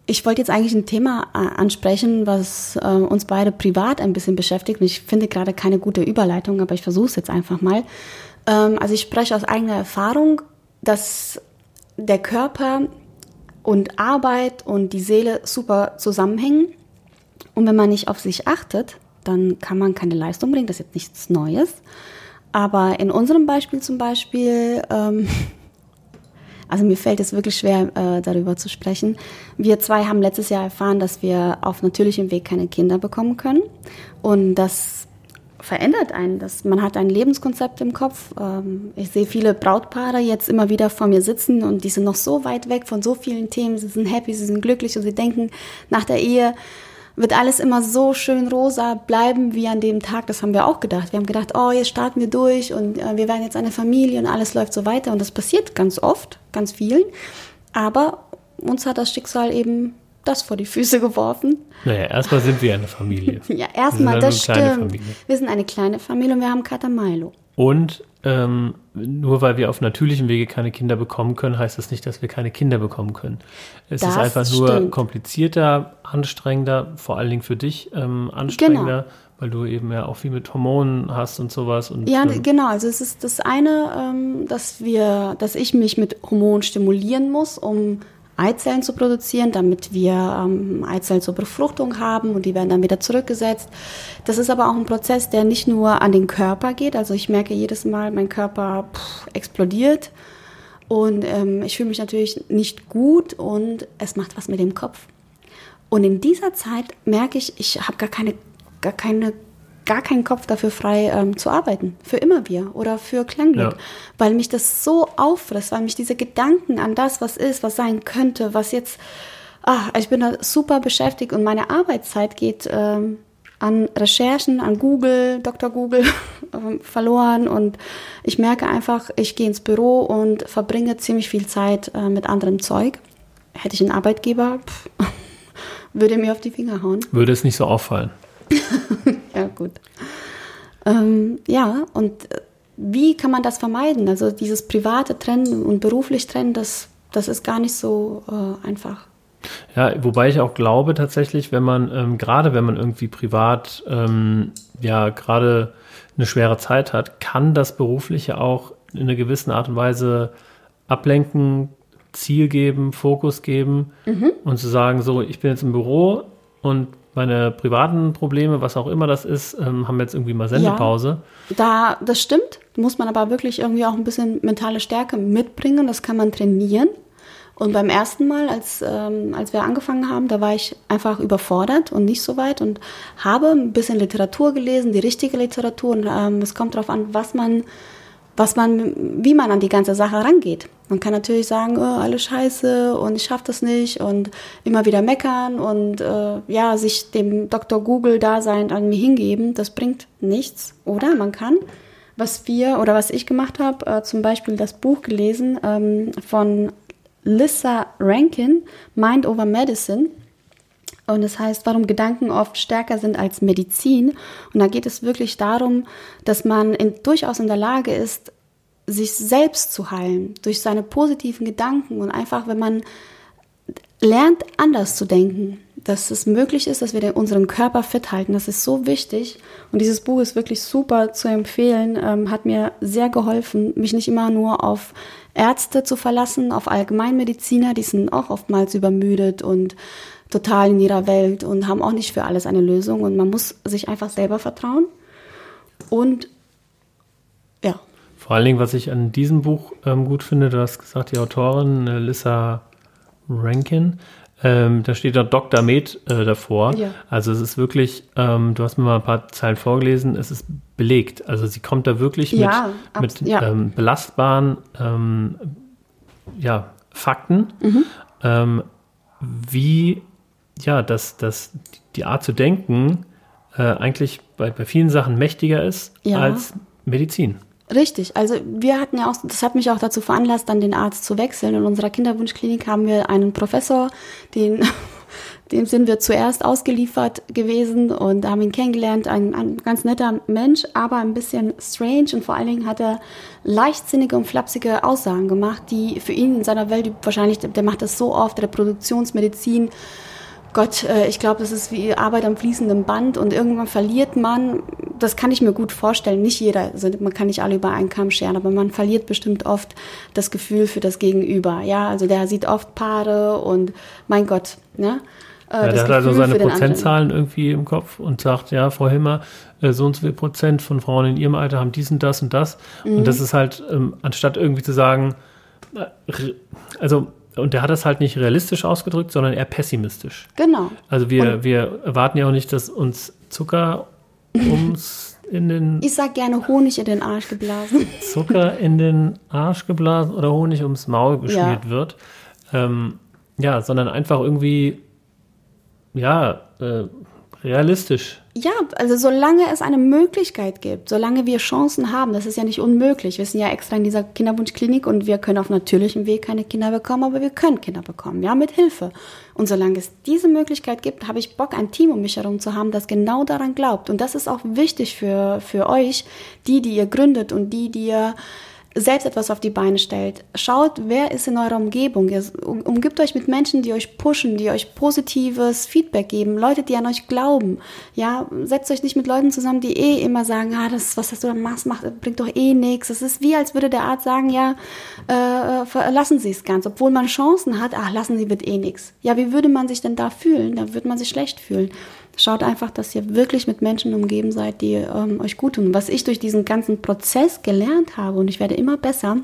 ich wollte jetzt eigentlich ein Thema äh, ansprechen, was äh, uns beide privat ein bisschen beschäftigt. Und ich finde gerade keine gute Überleitung, aber ich versuche es jetzt einfach mal. Ähm, also ich spreche aus eigener Erfahrung, dass der Körper und Arbeit und die Seele super zusammenhängen. Und wenn man nicht auf sich achtet, dann kann man keine Leistung bringen. Das ist jetzt nichts Neues. Aber in unserem Beispiel zum Beispiel, ähm, also mir fällt es wirklich schwer, äh, darüber zu sprechen. Wir zwei haben letztes Jahr erfahren, dass wir auf natürlichem Weg keine Kinder bekommen können. Und das verändert einen. Das, man hat ein Lebenskonzept im Kopf. Ähm, ich sehe viele Brautpaare jetzt immer wieder vor mir sitzen und die sind noch so weit weg von so vielen Themen. Sie sind happy, sie sind glücklich und sie denken nach der Ehe, wird alles immer so schön rosa bleiben wie an dem Tag. Das haben wir auch gedacht. Wir haben gedacht, oh, jetzt starten wir durch und äh, wir werden jetzt eine Familie und alles läuft so weiter. Und das passiert ganz oft, ganz vielen. Aber uns hat das Schicksal eben das vor die Füße geworfen. Naja, erstmal sind wir eine Familie. ja, erstmal, das stimmt. Familie. Wir sind eine kleine Familie und wir haben Kater Milo. Und ähm, nur weil wir auf natürlichem Wege keine Kinder bekommen können, heißt das nicht, dass wir keine Kinder bekommen können. Es das ist einfach nur stimmt. komplizierter, anstrengender, vor allen Dingen für dich ähm, anstrengender, genau. weil du eben ja auch viel mit Hormonen hast und sowas. Und, ja, ähm, genau. Also es ist das eine, ähm, dass wir, dass ich mich mit Hormonen stimulieren muss, um Eizellen zu produzieren, damit wir ähm, Eizellen zur Befruchtung haben und die werden dann wieder zurückgesetzt. Das ist aber auch ein Prozess, der nicht nur an den Körper geht. Also ich merke jedes Mal, mein Körper pff, explodiert und ähm, ich fühle mich natürlich nicht gut und es macht was mit dem Kopf. Und in dieser Zeit merke ich, ich habe gar keine, gar keine gar keinen Kopf dafür frei ähm, zu arbeiten, für immer wir oder für Klangglück, ja. weil mich das so auffrisst, weil mich diese Gedanken an das, was ist, was sein könnte, was jetzt, ach, ich bin da super beschäftigt und meine Arbeitszeit geht ähm, an Recherchen, an Google, Dr. Google ähm, verloren und ich merke einfach, ich gehe ins Büro und verbringe ziemlich viel Zeit äh, mit anderem Zeug. Hätte ich einen Arbeitgeber, pff, würde mir auf die Finger hauen. Würde es nicht so auffallen. ja, gut. Ähm, ja, und äh, wie kann man das vermeiden? Also dieses private Trennen und beruflich Trennen, das, das ist gar nicht so äh, einfach. Ja, wobei ich auch glaube tatsächlich, wenn man, ähm, gerade wenn man irgendwie privat, ähm, ja, gerade eine schwere Zeit hat, kann das Berufliche auch in einer gewissen Art und Weise ablenken, Ziel geben, Fokus geben mhm. und zu sagen, so, ich bin jetzt im Büro und meine privaten Probleme, was auch immer das ist, ähm, haben jetzt irgendwie mal Sendepause. Ja, da, das stimmt. Muss man aber wirklich irgendwie auch ein bisschen mentale Stärke mitbringen. Das kann man trainieren. Und beim ersten Mal, als, ähm, als wir angefangen haben, da war ich einfach überfordert und nicht so weit und habe ein bisschen Literatur gelesen, die richtige Literatur. Und ähm, es kommt darauf an, was man was man, wie man an die ganze Sache rangeht. Man kann natürlich sagen, oh, alles scheiße und ich schaffe das nicht und immer wieder meckern und äh, ja, sich dem Dr. Google-Dasein an mir hingeben, das bringt nichts. Oder man kann Was wir oder was ich gemacht habe, äh, zum Beispiel das Buch gelesen ähm, von Lissa Rankin, Mind over Medicine. Und das heißt, warum Gedanken oft stärker sind als Medizin. Und da geht es wirklich darum, dass man in, durchaus in der Lage ist, sich selbst zu heilen durch seine positiven Gedanken und einfach, wenn man lernt, anders zu denken, dass es möglich ist, dass wir unseren Körper fit halten. Das ist so wichtig. Und dieses Buch ist wirklich super zu empfehlen, ähm, hat mir sehr geholfen, mich nicht immer nur auf Ärzte zu verlassen, auf Allgemeinmediziner, die sind auch oftmals übermüdet und total in ihrer Welt und haben auch nicht für alles eine Lösung. Und man muss sich einfach selber vertrauen. Und ja. Vor allen Dingen, was ich an diesem Buch ähm, gut finde, du hast gesagt, die Autorin äh, Lissa Rankin, ähm, da steht da Dr. Med äh, davor. Ja. Also es ist wirklich, ähm, du hast mir mal ein paar Zeilen vorgelesen, es ist belegt. Also sie kommt da wirklich ja, mit, mit ja. ähm, belastbaren ähm, ja, Fakten, mhm. Ähm, wie ja, dass, dass die Art zu denken äh, eigentlich bei, bei vielen Sachen mächtiger ist als Medizin. Richtig, also wir hatten ja auch, das hat mich auch dazu veranlasst, dann den Arzt zu wechseln. In unserer Kinderwunschklinik haben wir einen Professor, den, dem sind wir zuerst ausgeliefert gewesen und haben ihn kennengelernt. Ein, ein ganz netter Mensch, aber ein bisschen strange und vor allen Dingen hat er leichtsinnige und flapsige Aussagen gemacht, die für ihn in seiner Welt wahrscheinlich, der macht das so oft, Reproduktionsmedizin, Gott, äh, ich glaube, das ist wie Arbeit am fließenden Band und irgendwann verliert man, das kann ich mir gut vorstellen, nicht jeder, also man kann nicht alle über einen Kamm scheren, aber man verliert bestimmt oft das Gefühl für das Gegenüber. Ja, also der sieht oft Paare und mein Gott, ne? Äh, ja, der hat also seine Prozentzahlen irgendwie im Kopf und sagt, ja, Frau Himmer, äh, so und so viel Prozent von Frauen in ihrem Alter haben dies und das und das. Mhm. Und das ist halt, ähm, anstatt irgendwie zu sagen, also und der hat das halt nicht realistisch ausgedrückt, sondern eher pessimistisch. Genau. Also wir, und wir erwarten ja auch nicht, dass uns Zucker ums in den. Ich sag gerne Honig in den Arsch geblasen. Zucker in den Arsch geblasen oder Honig ums Maul geschmiert ja. wird. Ähm, ja, sondern einfach irgendwie, ja, äh, realistisch. Ja, also solange es eine Möglichkeit gibt, solange wir Chancen haben, das ist ja nicht unmöglich. Wir sind ja extra in dieser Kinderwunschklinik und wir können auf natürlichem Weg keine Kinder bekommen, aber wir können Kinder bekommen, ja, mit Hilfe. Und solange es diese Möglichkeit gibt, habe ich Bock, ein Team um mich herum zu haben, das genau daran glaubt. Und das ist auch wichtig für, für euch, die, die ihr gründet und die, die ihr selbst etwas auf die Beine stellt. Schaut, wer ist in eurer Umgebung. Umgibt euch mit Menschen, die euch pushen, die euch positives Feedback geben, Leute, die an euch glauben. Ja, setzt euch nicht mit Leuten zusammen, die eh immer sagen, ah, das, was hast du da machst, macht, bringt doch eh nichts. Es ist wie, als würde der Arzt sagen, ja, äh, lassen Sie es ganz, obwohl man Chancen hat, ach, lassen Sie wird eh nichts. Ja, wie würde man sich denn da fühlen? Da würde man sich schlecht fühlen. Schaut einfach, dass ihr wirklich mit Menschen umgeben seid, die ähm, euch gut tun. Was ich durch diesen ganzen Prozess gelernt habe, und ich werde immer besser,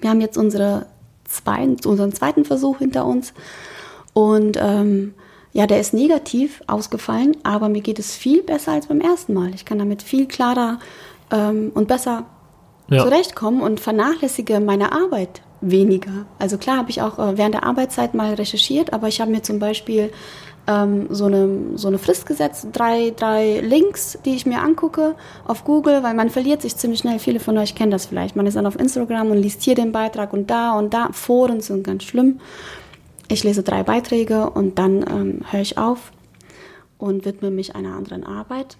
wir haben jetzt unsere zweiten, unseren zweiten Versuch hinter uns. Und ähm, ja, der ist negativ ausgefallen, aber mir geht es viel besser als beim ersten Mal. Ich kann damit viel klarer ähm, und besser ja. zurechtkommen und vernachlässige meine Arbeit weniger. Also klar habe ich auch äh, während der Arbeitszeit mal recherchiert, aber ich habe mir zum Beispiel ähm, so, eine, so eine Frist gesetzt, drei, drei Links, die ich mir angucke auf Google, weil man verliert sich ziemlich schnell. Viele von euch kennen das vielleicht. Man ist dann auf Instagram und liest hier den Beitrag und da und da. Foren sind ganz schlimm. Ich lese drei Beiträge und dann ähm, höre ich auf und widme mich einer anderen Arbeit.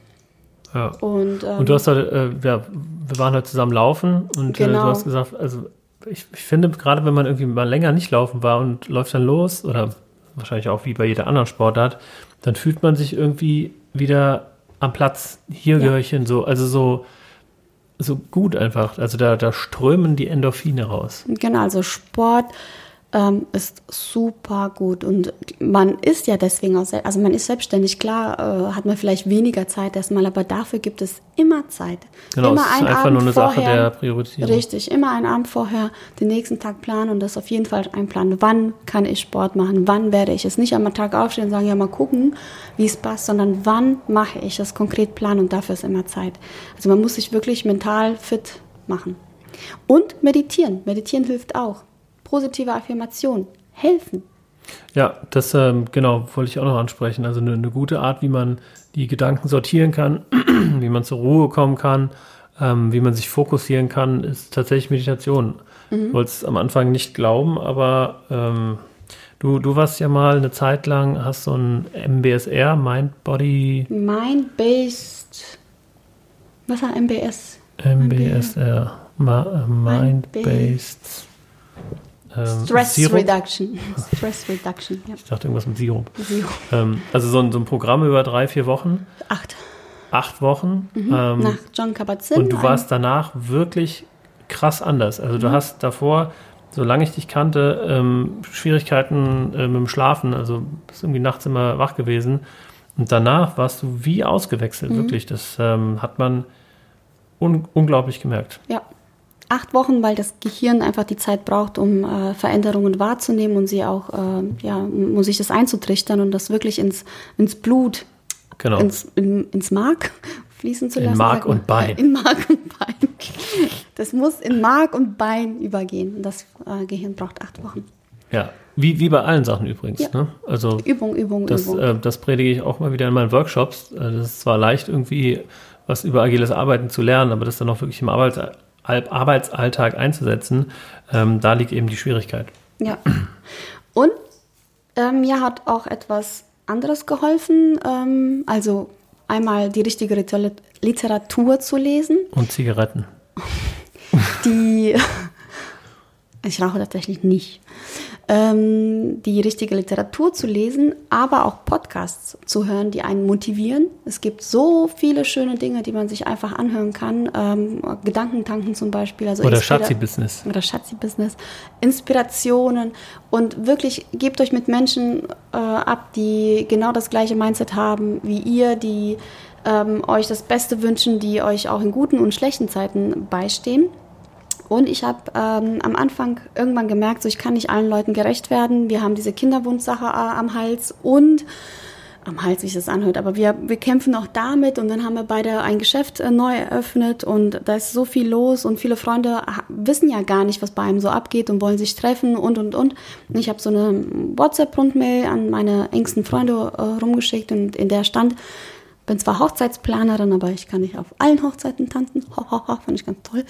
Ja. Und, ähm, und du hast halt, äh, ja, wir waren halt zusammen laufen und genau. äh, du genau. hast gesagt, also ich, ich finde, gerade wenn man irgendwie mal länger nicht laufen war und läuft dann los oder wahrscheinlich auch wie bei jeder anderen Sportart, dann fühlt man sich irgendwie wieder am Platz. Hier ja. gehöre ich hin, so, also so, so gut einfach. Also da, da strömen die Endorphine raus. Genau, also Sport ähm, ist super gut und man ist ja deswegen auch, also man ist selbstständig, klar äh, hat man vielleicht weniger Zeit erstmal, aber dafür gibt es immer Zeit. Genau, immer es ist einfach Abend nur eine vorher, Sache der Priorisierung. Richtig, immer einen Abend vorher den nächsten Tag planen und das auf jeden Fall einplanen. Wann kann ich Sport machen? Wann werde ich es nicht am Tag aufstehen und sagen, ja mal gucken, wie es passt, sondern wann mache ich das konkret planen und dafür ist immer Zeit. Also man muss sich wirklich mental fit machen. Und meditieren. Meditieren hilft auch positive Affirmation helfen. Ja, das ähm, genau wollte ich auch noch ansprechen. Also eine, eine, gute Art, wie man die Gedanken sortieren kann, wie man zur Ruhe kommen kann, ähm, wie man sich fokussieren kann, ist tatsächlich Meditation. Mhm. Ich wollte es am Anfang nicht glauben, aber ähm, du, du warst ja mal eine Zeit lang, hast so ein MBSR, Mind Body. Mind-Based. Was war MBS? MBSR, Ma Mind-Based. Ähm, Stress Sirup? Reduction. Stress Reduction, ja. Ich dachte irgendwas mit Sirup. Sirup. Ähm, also so ein, so ein Programm über drei, vier Wochen. Acht. Acht Wochen. Mhm. Ähm, Nach John Kabat-Zinn. Und du warst danach wirklich krass anders. Also du mhm. hast davor, solange ich dich kannte, ähm, Schwierigkeiten äh, mit dem Schlafen. Also bist irgendwie nachts immer wach gewesen. Und danach warst du wie ausgewechselt, mhm. wirklich. Das ähm, hat man un unglaublich gemerkt. Ja, acht Wochen, weil das Gehirn einfach die Zeit braucht, um äh, Veränderungen wahrzunehmen und sie auch, äh, ja, um sich das einzutrichtern und das wirklich ins, ins Blut, genau. ins, in, ins Mark fließen zu lassen. In Mark und Bein. In Mark und Bein. Das muss in Mark und Bein übergehen. Und das äh, Gehirn braucht acht Wochen. Ja, wie, wie bei allen Sachen übrigens. Ja. Ne? Also Übung, Übung, das, Übung. Äh, das predige ich auch mal wieder in meinen Workshops. Äh, das ist zwar leicht irgendwie was über agiles Arbeiten zu lernen, aber das dann auch wirklich im Arbeits Arbeitsalltag einzusetzen, ähm, da liegt eben die Schwierigkeit. Ja. Und ähm, mir hat auch etwas anderes geholfen. Ähm, also einmal die richtige Literatur zu lesen. Und Zigaretten. Die. Ich rauche tatsächlich nicht ähm, die richtige Literatur zu lesen, aber auch Podcasts zu hören, die einen motivieren. Es gibt so viele schöne Dinge, die man sich einfach anhören kann. Ähm, Gedankentanken zum Beispiel. Also oder Schatzi-Business. Oder Schatzi-Business. Inspirationen. Und wirklich gebt euch mit Menschen äh, ab, die genau das gleiche Mindset haben wie ihr, die ähm, euch das Beste wünschen, die euch auch in guten und schlechten Zeiten beistehen. Und ich habe ähm, am Anfang irgendwann gemerkt, so ich kann nicht allen Leuten gerecht werden. Wir haben diese Kinderwundsache äh, am Hals. Und am Hals, wie sich das anhört, aber wir, wir kämpfen auch damit. Und dann haben wir beide ein Geschäft äh, neu eröffnet. Und da ist so viel los. Und viele Freunde wissen ja gar nicht, was bei einem so abgeht und wollen sich treffen und und und. und ich habe so eine WhatsApp-Rundmail an meine engsten Freunde äh, rumgeschickt. Und in der stand, bin zwar Hochzeitsplanerin, aber ich kann nicht auf allen Hochzeiten tanzen. Ho, ho, ho, fand ich ganz toll.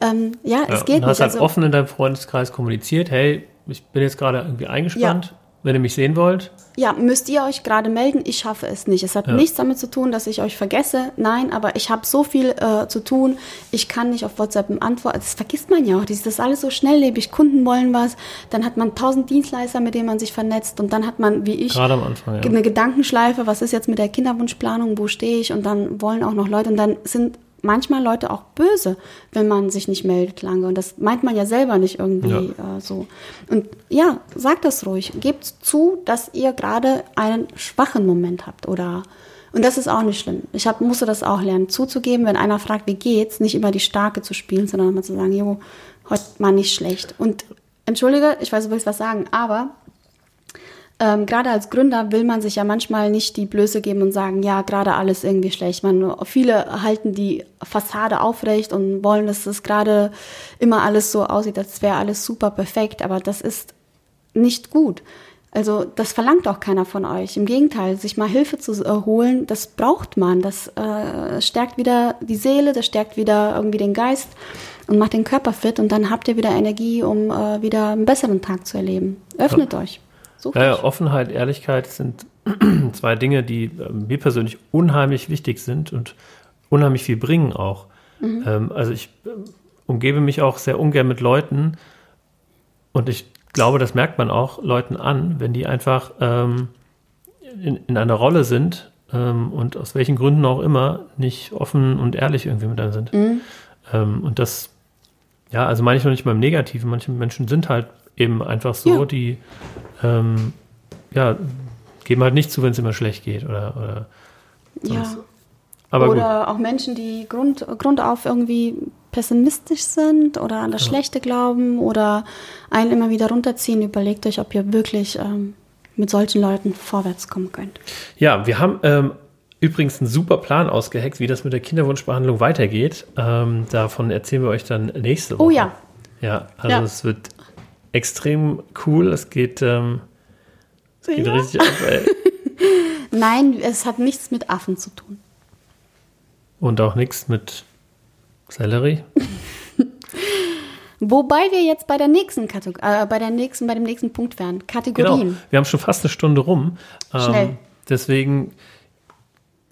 Ähm, ja, ja, es geht du hast halt also, offen in deinem Freundeskreis kommuniziert, hey, ich bin jetzt gerade irgendwie eingespannt. Ja. Wenn ihr mich sehen wollt. Ja, müsst ihr euch gerade melden. Ich schaffe es nicht. Es hat ja. nichts damit zu tun, dass ich euch vergesse. Nein, aber ich habe so viel äh, zu tun. Ich kann nicht auf WhatsApp antworten. Das vergisst man ja auch. Das ist alles so schnelllebig. Kunden wollen was. Dann hat man tausend Dienstleister, mit denen man sich vernetzt. Und dann hat man, wie ich, gerade am Anfang, ja. eine Gedankenschleife. Was ist jetzt mit der Kinderwunschplanung? Wo stehe ich? Und dann wollen auch noch Leute. Und dann sind manchmal Leute auch böse, wenn man sich nicht meldet lange. Und das meint man ja selber nicht irgendwie ja. äh, so. Und ja, sagt das ruhig. Gebt zu, dass ihr gerade einen schwachen Moment habt oder und das ist auch nicht schlimm. Ich hab, musste das auch lernen, zuzugeben, wenn einer fragt, wie geht's, nicht immer die Starke zu spielen, sondern mal zu sagen, jo, heute mal nicht schlecht. Und entschuldige, ich weiß, du willst was sagen, aber ähm, gerade als Gründer will man sich ja manchmal nicht die Blöße geben und sagen, ja, gerade alles irgendwie schlecht. Man, viele halten die Fassade aufrecht und wollen, dass es gerade immer alles so aussieht, als wäre alles super perfekt, aber das ist nicht gut. Also das verlangt auch keiner von euch. Im Gegenteil, sich mal Hilfe zu äh, holen, das braucht man. Das äh, stärkt wieder die Seele, das stärkt wieder irgendwie den Geist und macht den Körper fit und dann habt ihr wieder Energie, um äh, wieder einen besseren Tag zu erleben. Öffnet ja. euch. Such ja, ja, Offenheit, Ehrlichkeit sind zwei Dinge, die äh, mir persönlich unheimlich wichtig sind und unheimlich viel bringen auch. Mhm. Ähm, also ich äh, umgebe mich auch sehr ungern mit Leuten und ich glaube, das merkt man auch Leuten an, wenn die einfach ähm, in, in einer Rolle sind ähm, und aus welchen Gründen auch immer nicht offen und ehrlich irgendwie mit einem sind. Mhm. Ähm, und das, ja, also meine ich noch nicht mal im Negativen. Manche Menschen sind halt eben einfach so, ja. die ähm, ja, geben halt nicht zu, wenn es immer schlecht geht oder, oder sonst. Ja. Aber oder gut. auch Menschen, die Grund, grundauf irgendwie pessimistisch sind oder an das ja. Schlechte glauben oder einen immer wieder runterziehen. Überlegt euch, ob ihr wirklich ähm, mit solchen Leuten vorwärts kommen könnt. Ja, wir haben ähm, übrigens einen super Plan ausgeheckt, wie das mit der Kinderwunschbehandlung weitergeht. Ähm, davon erzählen wir euch dann nächste Woche. Oh ja. Ja, also ja. es wird extrem cool. Es geht, ähm, es geht ja. richtig ab. Ey. Nein, es hat nichts mit Affen zu tun. Und auch nichts mit Sellerie. Wobei wir jetzt bei der nächsten Kategor äh, bei der nächsten, bei dem nächsten Punkt wären. Kategorien. Genau. Wir haben schon fast eine Stunde rum. Ähm, Schnell. Deswegen,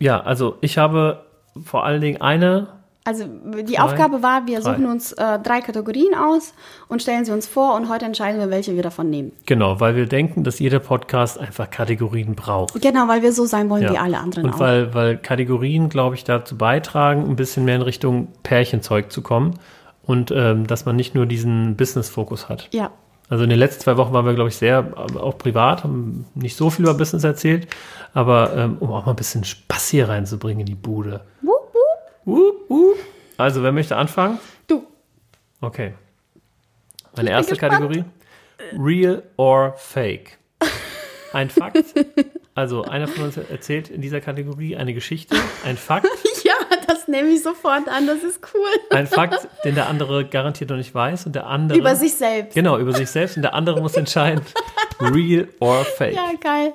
ja, also ich habe vor allen Dingen eine. Also die Drei. Aufgabe war, wir Drei. suchen uns äh, drei Kategorien aus und stellen sie uns vor und heute entscheiden wir, welche wir davon nehmen. Genau, weil wir denken, dass jeder Podcast einfach Kategorien braucht. Genau, weil wir so sein wollen Ja. wie alle anderen Und auch. weil, weil Kategorien, glaube ich, dazu beitragen, ein bisschen mehr in Richtung Pärchenzeug zu kommen. Und ähm, dass man nicht nur diesen Business-Fokus hat. ja. Also in den letzten zwei Wochen waren wir, glaube ich, sehr, äh, auch privat, haben nicht so viel über Business erzählt, aber ähm, um auch mal ein bisschen Spaß hier reinzubringen in die Bude. Wup, wup. Uh, uh. Also, wer möchte anfangen? Du. Okay. Meine erste. Kategorie: Real or Fake. Ein Fakt. Also, einer von uns erzählt in dieser Kategorie eine Geschichte, ein Fakt, Ja, das nehme ich sofort an, das ist cool. ein Fakt, den der andere garantiert noch nicht weiß und der andere. Über sich selbst. Genau, über sich selbst und der andere muss entscheiden, real or fake. Ja, geil.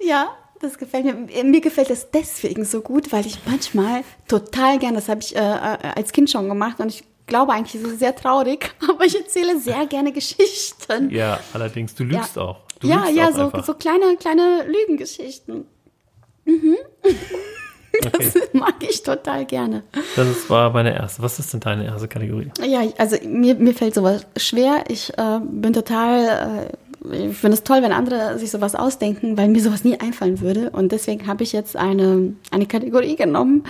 Ja, das gefällt mir. Mir gefällt das deswegen so gut, weil ich manchmal total gern, das habe ich äh, äh, als Kind schon gemacht und ich glaube eigentlich, ist es sehr traurig, aber ich erzähle sehr gerne Geschichten. Ja, allerdings, du lügst Ja. auch. Du ja, lügst ja, auch so, einfach. so kleine, kleine Lügengeschichten. Okay, Das mag ich total gerne. das war meine erste. Was ist denn deine erste Kategorie? Ja, also mir, mir fällt sowas schwer. Ich äh, bin total, äh, ich finde es toll, wenn andere sich sowas ausdenken, weil mir sowas nie einfallen würde. Und deswegen habe ich jetzt eine, eine Kategorie genommen.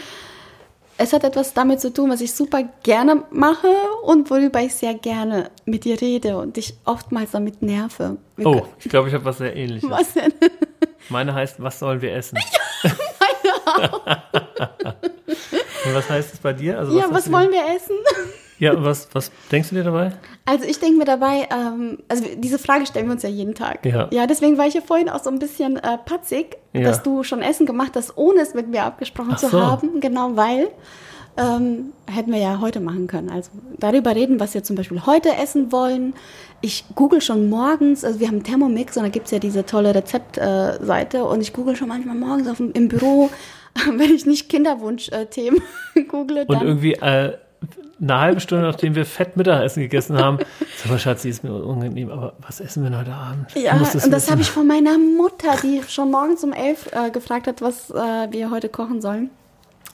Es hat etwas damit zu tun, was ich super gerne mache und worüber ich sehr gerne mit dir rede und dich oftmals damit nerve. Wir Oh, ich glaube, ich habe was sehr ähnliches. Was denn? Meine heißt, was sollen wir essen? und was heißt es bei dir? Also Ja, was wollen wir essen? Ja, und was, was denkst du dir dabei? Also ich denke mir dabei, ähm, also diese Frage stellen wir uns ja jeden Tag. Ja. ja deswegen war ich ja vorhin auch so ein bisschen äh, patzig, Ja. dass du schon Essen gemacht hast, ohne es mit mir abgesprochen Ach zu so. haben. Genau, weil ähm, hätten wir ja heute machen können. Also darüber reden, was wir zum Beispiel heute essen wollen. Ich google schon morgens, also wir haben Thermomix und da gibt's ja diese tolle Rezeptseite äh, und ich google schon manchmal morgens auf, dem- im Büro, wenn ich nicht Kinderwunsch-Themen google, Und dann irgendwie äh, eine halbe Stunde, nachdem wir fett Mittagessen gegessen haben, sag mal, Schatzi, ist mir unangenehm, aber was essen wir heute Abend? Ja, und das wissen. habe ich von meiner Mutter, die schon morgens um elf äh, gefragt hat, was äh, wir heute kochen sollen.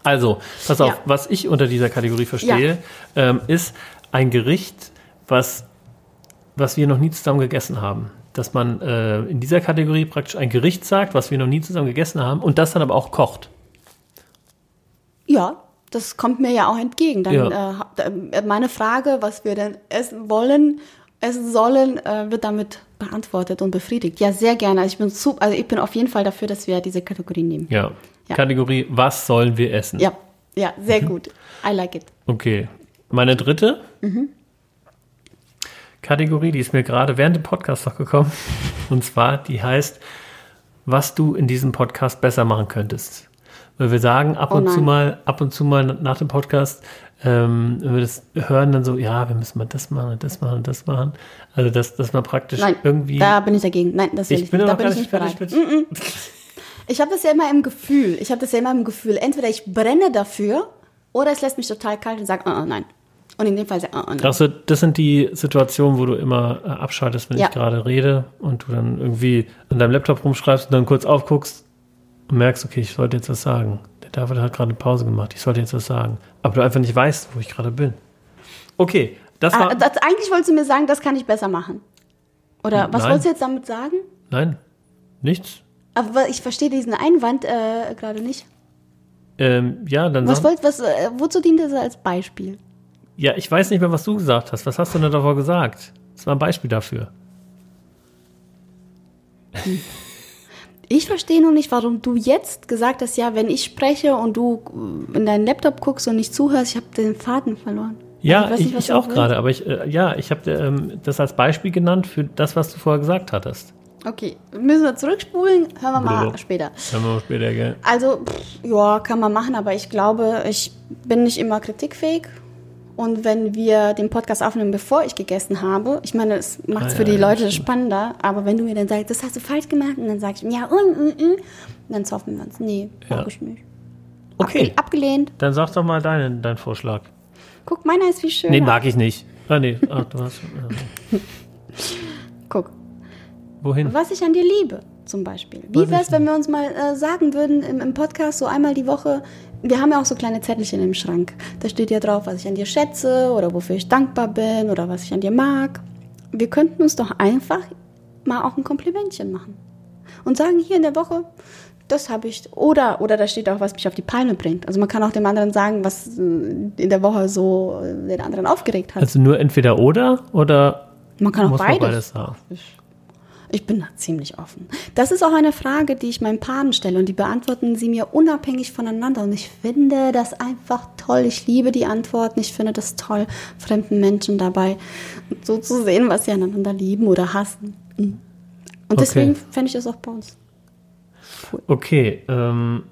Also, pass auf, Ja. was ich unter dieser Kategorie verstehe, ähm, ist ein Gericht, was, was wir noch nie zusammen gegessen haben. Dass man äh, in dieser Kategorie praktisch ein Gericht sagt, was wir noch nie zusammen gegessen haben und das dann aber auch kocht. Ja, das kommt mir ja auch entgegen. Dann Ja. äh, äh, meine Frage, was wir denn essen wollen, essen sollen, äh, wird damit beantwortet und befriedigt. Ja, sehr gerne. Also ich bin zu, also ich bin auf jeden Fall dafür, dass wir diese Kategorie nehmen. Ja. Ja. Kategorie, was sollen wir essen? Ja, ja, sehr Mhm. gut. I like it. Okay. Meine dritte Mhm. Kategorie, die ist mir gerade während dem Podcast noch gekommen. Und zwar, die heißt, was du in diesem Podcast besser machen könntest. Weil wir sagen ab Oh und zu mal, ab und zu mal nach dem Podcast, ähm, wenn wir das hören, dann so, ja, wir müssen mal das machen und das machen und das machen. Also, dass, dass man praktisch Nein, irgendwie. da bin ich dagegen. Nein, das will ich, ich bin nicht. Da aber bin ich nicht bereit. mit. Ich habe das ja immer im Gefühl. Ich habe das ja immer im Gefühl. Entweder ich brenne dafür oder es lässt mich total kalt und sagt, uh, uh, nein. Und in dem Fall sagt, uh, uh, nein. Also, das sind die Situationen, wo du immer äh, abschaltest, wenn Ja. ich gerade rede und du dann irgendwie an deinem Laptop rumschreibst und dann kurz aufguckst und merkst, okay, ich sollte jetzt was sagen. Der David hat gerade eine Pause gemacht, ich sollte jetzt was sagen. Aber du einfach nicht weißt, wo ich gerade bin. Okay, das war. Ah, das, eigentlich wolltest du mir sagen, das kann ich besser machen. Oder was Nein. wolltest du jetzt damit sagen? nein, nichts. Aber ich verstehe diesen Einwand äh, gerade nicht. Ähm, ja, dann Was wollt, was, äh, wozu dient das als Beispiel? Ja, ich weiß nicht mehr, was du gesagt hast. Was hast du denn davor gesagt? Das war ein Beispiel dafür. Ich verstehe nur nicht, warum du jetzt gesagt hast, ja, wenn ich spreche und du äh, in deinen Laptop guckst und nicht zuhörst, ich habe den Faden verloren. Ja, Also weiß ich, nicht, ich auch gerade, aber ich, äh, ja, ich habe ähm, das als Beispiel genannt für das, was du vorher gesagt hattest. Okay, müssen wir zurückspulen? Hören wir mal später. Hören wir mal später, gell? Also, pff, ja, kann man machen, aber ich glaube, ich bin nicht immer kritikfähig. Und wenn wir den Podcast aufnehmen, bevor ich gegessen habe, ich meine, es macht es Ah, für ja, die Leute spannender, aber wenn du mir dann sagst, das hast du falsch gemacht, und dann sag ich, ja, und, und, und, dann zoffen wir uns. Nee, Ja. mag ich nicht. Okay, Abge abgelehnt. dann sag doch mal deinen, deinen Vorschlag. Guck, meiner ist viel schöner. Nee, mag ich nicht. Ah, nee. Ach, du hast. Ja. Guck, Wohin? was ich an dir liebe, zum Beispiel. Wie wäre es, wenn wir uns mal äh, sagen würden im, im Podcast so einmal die Woche, wir haben ja auch so kleine Zettelchen im Schrank. Da steht ja drauf, was ich an dir schätze oder wofür ich dankbar bin oder was ich an dir mag. Wir könnten uns doch einfach mal auch ein Komplimentchen machen. Und sagen, hier in der Woche, das habe ich. Oder, oder da steht auch, was mich auf die Palme bringt. Also man kann auch dem anderen sagen, was äh, in der Woche so äh, den anderen aufgeregt hat. Also nur entweder oder oder man kann auch beides. beides sagen? Ich bin da ziemlich offen. Das ist auch eine Frage, die ich meinen Paaren stelle und die beantworten sie mir unabhängig voneinander. Und ich finde das einfach toll. Ich liebe die Antworten. Ich finde das toll, fremden Menschen dabei so zu sehen, was sie aneinander lieben oder hassen. Mhm. Und deswegen Okay. fände ich das auch bei uns. Okay, ähm,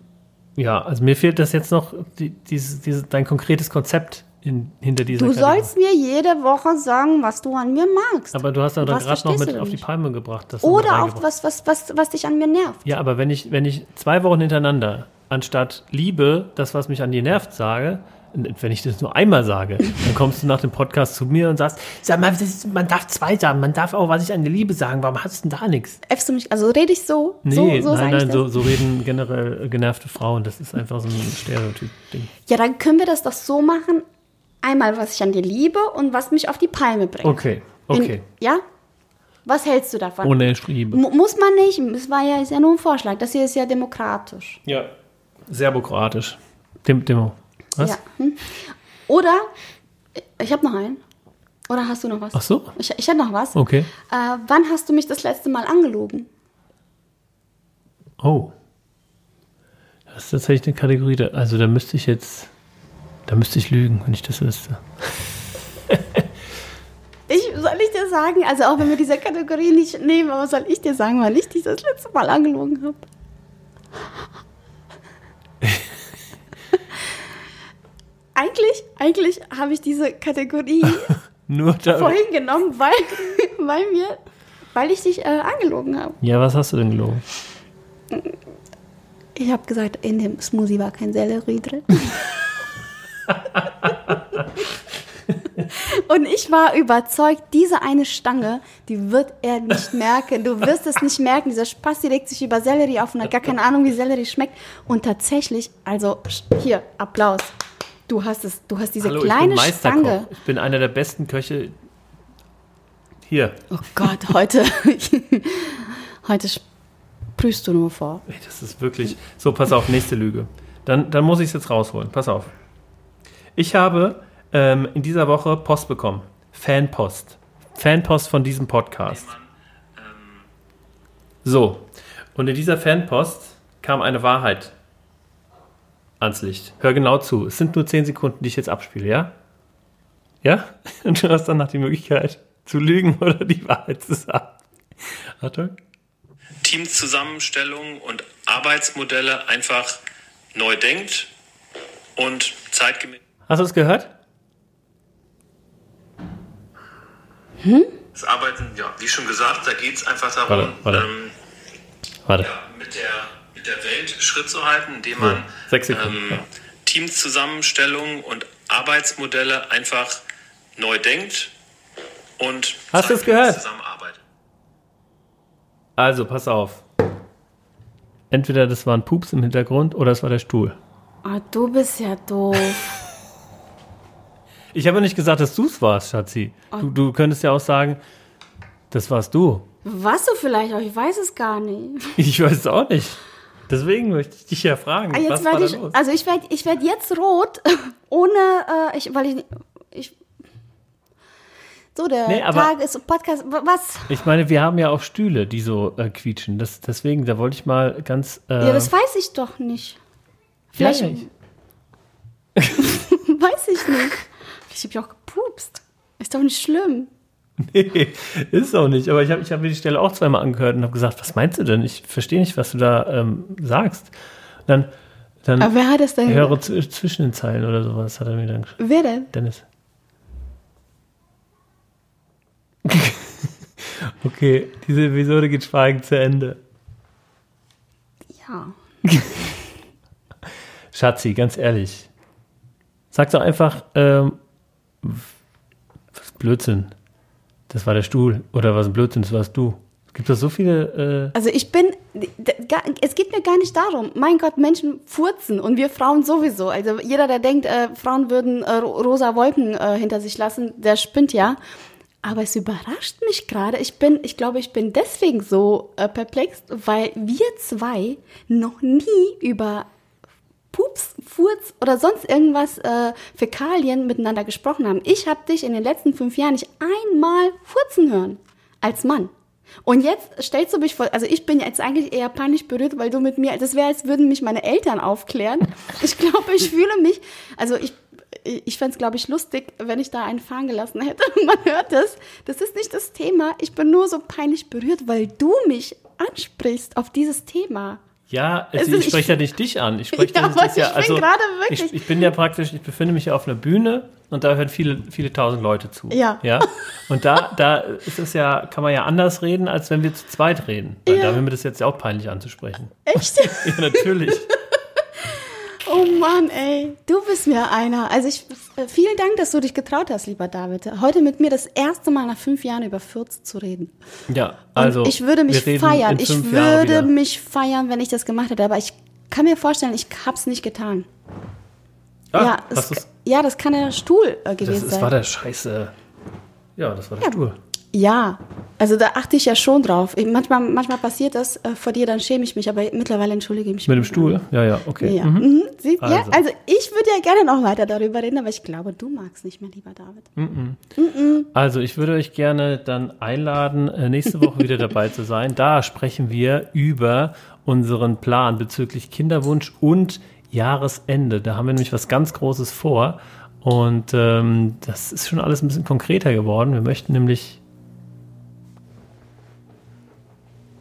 ja, also mir fehlt das jetzt noch, die, dieses, dieses, dein konkretes Konzept in, hinter dieser Du Kategorie. sollst mir jede Woche sagen, was du an mir magst. Aber du hast ja gerade noch mit auf die? Palme gebracht. Oder auch was, was, was, was dich an mir nervt. Ja, aber wenn ich, wenn ich zwei Wochen hintereinander anstatt Liebe, das, was mich an dir nervt, sage, wenn ich das nur einmal sage, dann kommst du nach dem Podcast zu mir und sagst, sag mal, ist, man darf zwei sagen, man darf auch, was ich an dir Liebe sagen, warum hast du denn da nichts? Äffst du mich? Also rede ich so? Nee, so, so nein, nein, so, so reden generell genervte Frauen, das ist einfach so ein Stereotyp-Ding. Ja, dann können wir das doch so machen. Einmal, was ich an dir liebe und was mich auf die Palme bringt. Okay, okay. In, ja? Was hältst du davon? Ohne Liebe. Mu- Muss man nicht. Es war ja, ist ja nur ein Vorschlag. Das hier ist ja demokratisch. Ja. Serbokroatisch. Dem, Demo. Was? Ja. Hm? Oder, ich habe noch einen. Oder hast du noch was? Ach so. Ich, ich hätte noch was. Okay. Äh, wann hast du mich das letzte Mal angelogen? Oh. Das ist tatsächlich eine Kategorie, also da müsste ich jetzt, da müsste ich lügen, wenn ich das wüsste. Ich, soll ich dir sagen, also auch wenn wir diese Kategorie nicht nehmen, aber soll ich dir sagen, wann ich dich das letzte Mal angelogen habe? eigentlich, eigentlich habe ich diese Kategorie Nur vorhin genommen, weil, weil, mir, weil ich dich äh, angelogen habe. Ja, was hast du denn gelogen? Ich habe gesagt, in dem Smoothie war kein Sellerie drin. Und ich war überzeugt, diese eine Stange, die wird er nicht merken. Du wirst es nicht merken. Dieser Spaß, die legt sich über Sellerie auf und hat gar keine Ahnung, wie Sellerie schmeckt. Und tatsächlich, also hier, Applaus. Du hast es, du hast diese Hallo, ich bin kleine. Stange. Ich bin einer der besten Köche. Hier. Oh Gott, heute, heute sprühst du nur vor. Das ist wirklich. So, pass auf, nächste Lüge. Dann, dann muss ich es jetzt rausholen. Pass auf. Ich habe ähm, in dieser Woche Post bekommen. Fanpost. Fanpost von diesem Podcast. So. Und in dieser Fanpost kam eine Wahrheit ans Licht. Hör genau zu. Es sind nur 10 Sekunden, die ich jetzt abspiele, ja? Ja? Und du hast danach die Möglichkeit zu lügen oder die Wahrheit zu sagen. Achtung. Teamzusammenstellung und Arbeitsmodelle einfach neu denkt und zeitgemäß. Hast du es gehört? Das Arbeiten, ja, wie schon gesagt, da geht es einfach darum, Warte, warte. Ähm, Warte. mit, der, mit der Welt Schritt zu halten, indem man sechs Sekunden, ähm, ja. Teamzusammenstellung und Arbeitsmodelle einfach neu denkt und Hast du es zeitgemäß gehört? zusammenarbeitet. Also, pass auf. Entweder das war ein Pups im Hintergrund oder es war der Stuhl. Oh, du bist ja doof. Ich habe ja nicht gesagt, dass du es warst, Schatzi. Du, du könntest ja auch sagen, das warst du. Warst du vielleicht auch? Ich weiß es gar nicht. Ich weiß es auch nicht. Deswegen möchte ich dich ja fragen, Ah, was Jetzt war da werd ich, los? also ich werde ich werd jetzt rot, ohne, äh, ich, weil ich, ich, so der Nee, Tag ist Podcast, wa- was? Ich meine, wir haben ja auch Stühle, die so äh, quietschen. Das, deswegen, da wollte ich mal ganz. Äh, Ja, das weiß ich doch nicht. Vielleicht, ja, ich- weiß ich nicht. Ich habe ja auch gepupst. Ist doch nicht schlimm. Nee, ist auch nicht. Aber ich habe ich hab mir die Stelle auch zweimal angehört und habe gesagt, was meinst du denn? Ich verstehe nicht, was du da ähm, sagst. Dann, dann Aber wer hat das denn? höre zwischen den Zeilen oder sowas, hat er mir dann geschrieben. Wer denn? Dennis. okay, diese Episode geht schweigend zu Ende. Ja. Schatzi, ganz ehrlich. Sag doch einfach, ähm, Was ist Blödsinn? Das war der Stuhl. Oder was ein Blödsinn, das warst du. Es gibt doch so viele. Äh Also ich bin, es geht mir gar nicht darum. Mein Gott, Menschen furzen und wir Frauen sowieso. Also jeder, der denkt, äh, Frauen würden äh, ro- rosa Wolken äh, hinter sich lassen, der spinnt ja. Aber es überrascht mich gerade. Ich bin, ich glaube, ich bin deswegen so äh, perplex, weil wir zwei noch nie über Pups, Furz oder sonst irgendwas äh, Fäkalien miteinander gesprochen haben. Ich habe dich in den letzten fünf Jahren nicht einmal furzen hören als Mann. Und jetzt stellst du mich vor, also ich bin jetzt eigentlich eher peinlich berührt, weil du mit mir, das wäre, als würden mich meine Eltern aufklären. Ich glaube, ich fühle mich, also ich, ich fände es, glaube ich, lustig, wenn ich da einen fahren gelassen hätte. Man hört das. Das ist nicht das Thema. Ich bin nur so peinlich berührt, weil du mich ansprichst auf dieses Thema. Ja, also ich spreche ja nicht dich an. Ich spreche Ja, das ja, ich bin also wirklich- Ich, ich bin ja praktisch, ich befinde mich ja auf einer Bühne und da hören viele, viele tausend Leute zu. Ja. ja? Und da, da ist es ja, kann man ja anders reden, als wenn wir zu zweit reden. Weil Ja. da wäre mir das jetzt ja auch peinlich anzusprechen. Echt? Ja, natürlich. Oh Mann, ey, du bist mir einer. Also ich, äh, vielen Dank, dass du dich getraut hast, lieber David, heute mit mir das erste Mal nach fünf Jahren über Fürz zu reden. Ja, Und also. ich würde mich feiern. Ich würde wieder. mich feiern, wenn ich das gemacht hätte. Aber ich kann mir vorstellen, ich hab's nicht getan. Ah, ja, es, ja, das kann der Stuhl äh, das, gewesen das sein. war der Scheiße. Ja, das war der Stuhl. Ja, also da achte ich ja schon drauf. Manchmal, manchmal passiert das äh, vor dir, dann schäme ich mich, aber mittlerweile entschuldige ich mich. Mit dem Stuhl? Ja, ja, okay. Ja, Mhm. mhm. Sie, ja, Also. also ich würde ja gerne noch weiter darüber reden, aber ich glaube, du magst nicht mehr, lieber David. Also, ich würde euch gerne dann einladen, äh, nächste Woche wieder dabei zu sein. Da sprechen wir über unseren Plan bezüglich Kinderwunsch und Jahresende. Da haben wir nämlich was ganz Großes vor. Und ähm, das ist schon alles ein bisschen konkreter geworden. Wir möchten nämlich.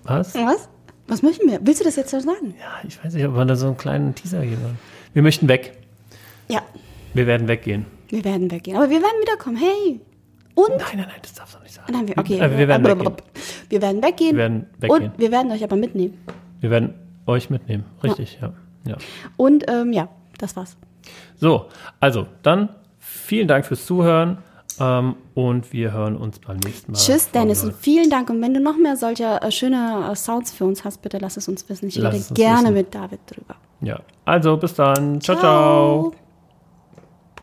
Was? Was? Was möchten wir? Willst du das jetzt schon sagen? Ja, ich weiß nicht, ob wir da so einen kleinen Teaser geben wollen. Wir möchten weg. Ja, Wir werden weggehen. wir werden weggehen. Aber wir werden wiederkommen. Hey. Und? Nein, nein, nein, das darfst du nicht sagen. Nein, wir, okay. Äh, wir werden weggehen. Wir werden weggehen. Wir werden weggehen. Und wir werden euch aber mitnehmen. Wir werden euch mitnehmen. Richtig, ja. ja. Und ähm, ja, das war's. So, also dann vielen Dank fürs Zuhören ähm, und wir hören uns beim nächsten Mal. Tschüss, Dennis, und vielen Dank. Und wenn du noch mehr solcher äh, schöner äh, Sounds für uns hast, bitte lass es uns wissen. Ich Lass rede gerne wissen. mit David drüber. Ja, also bis dann. ciao. ciao. Ciao.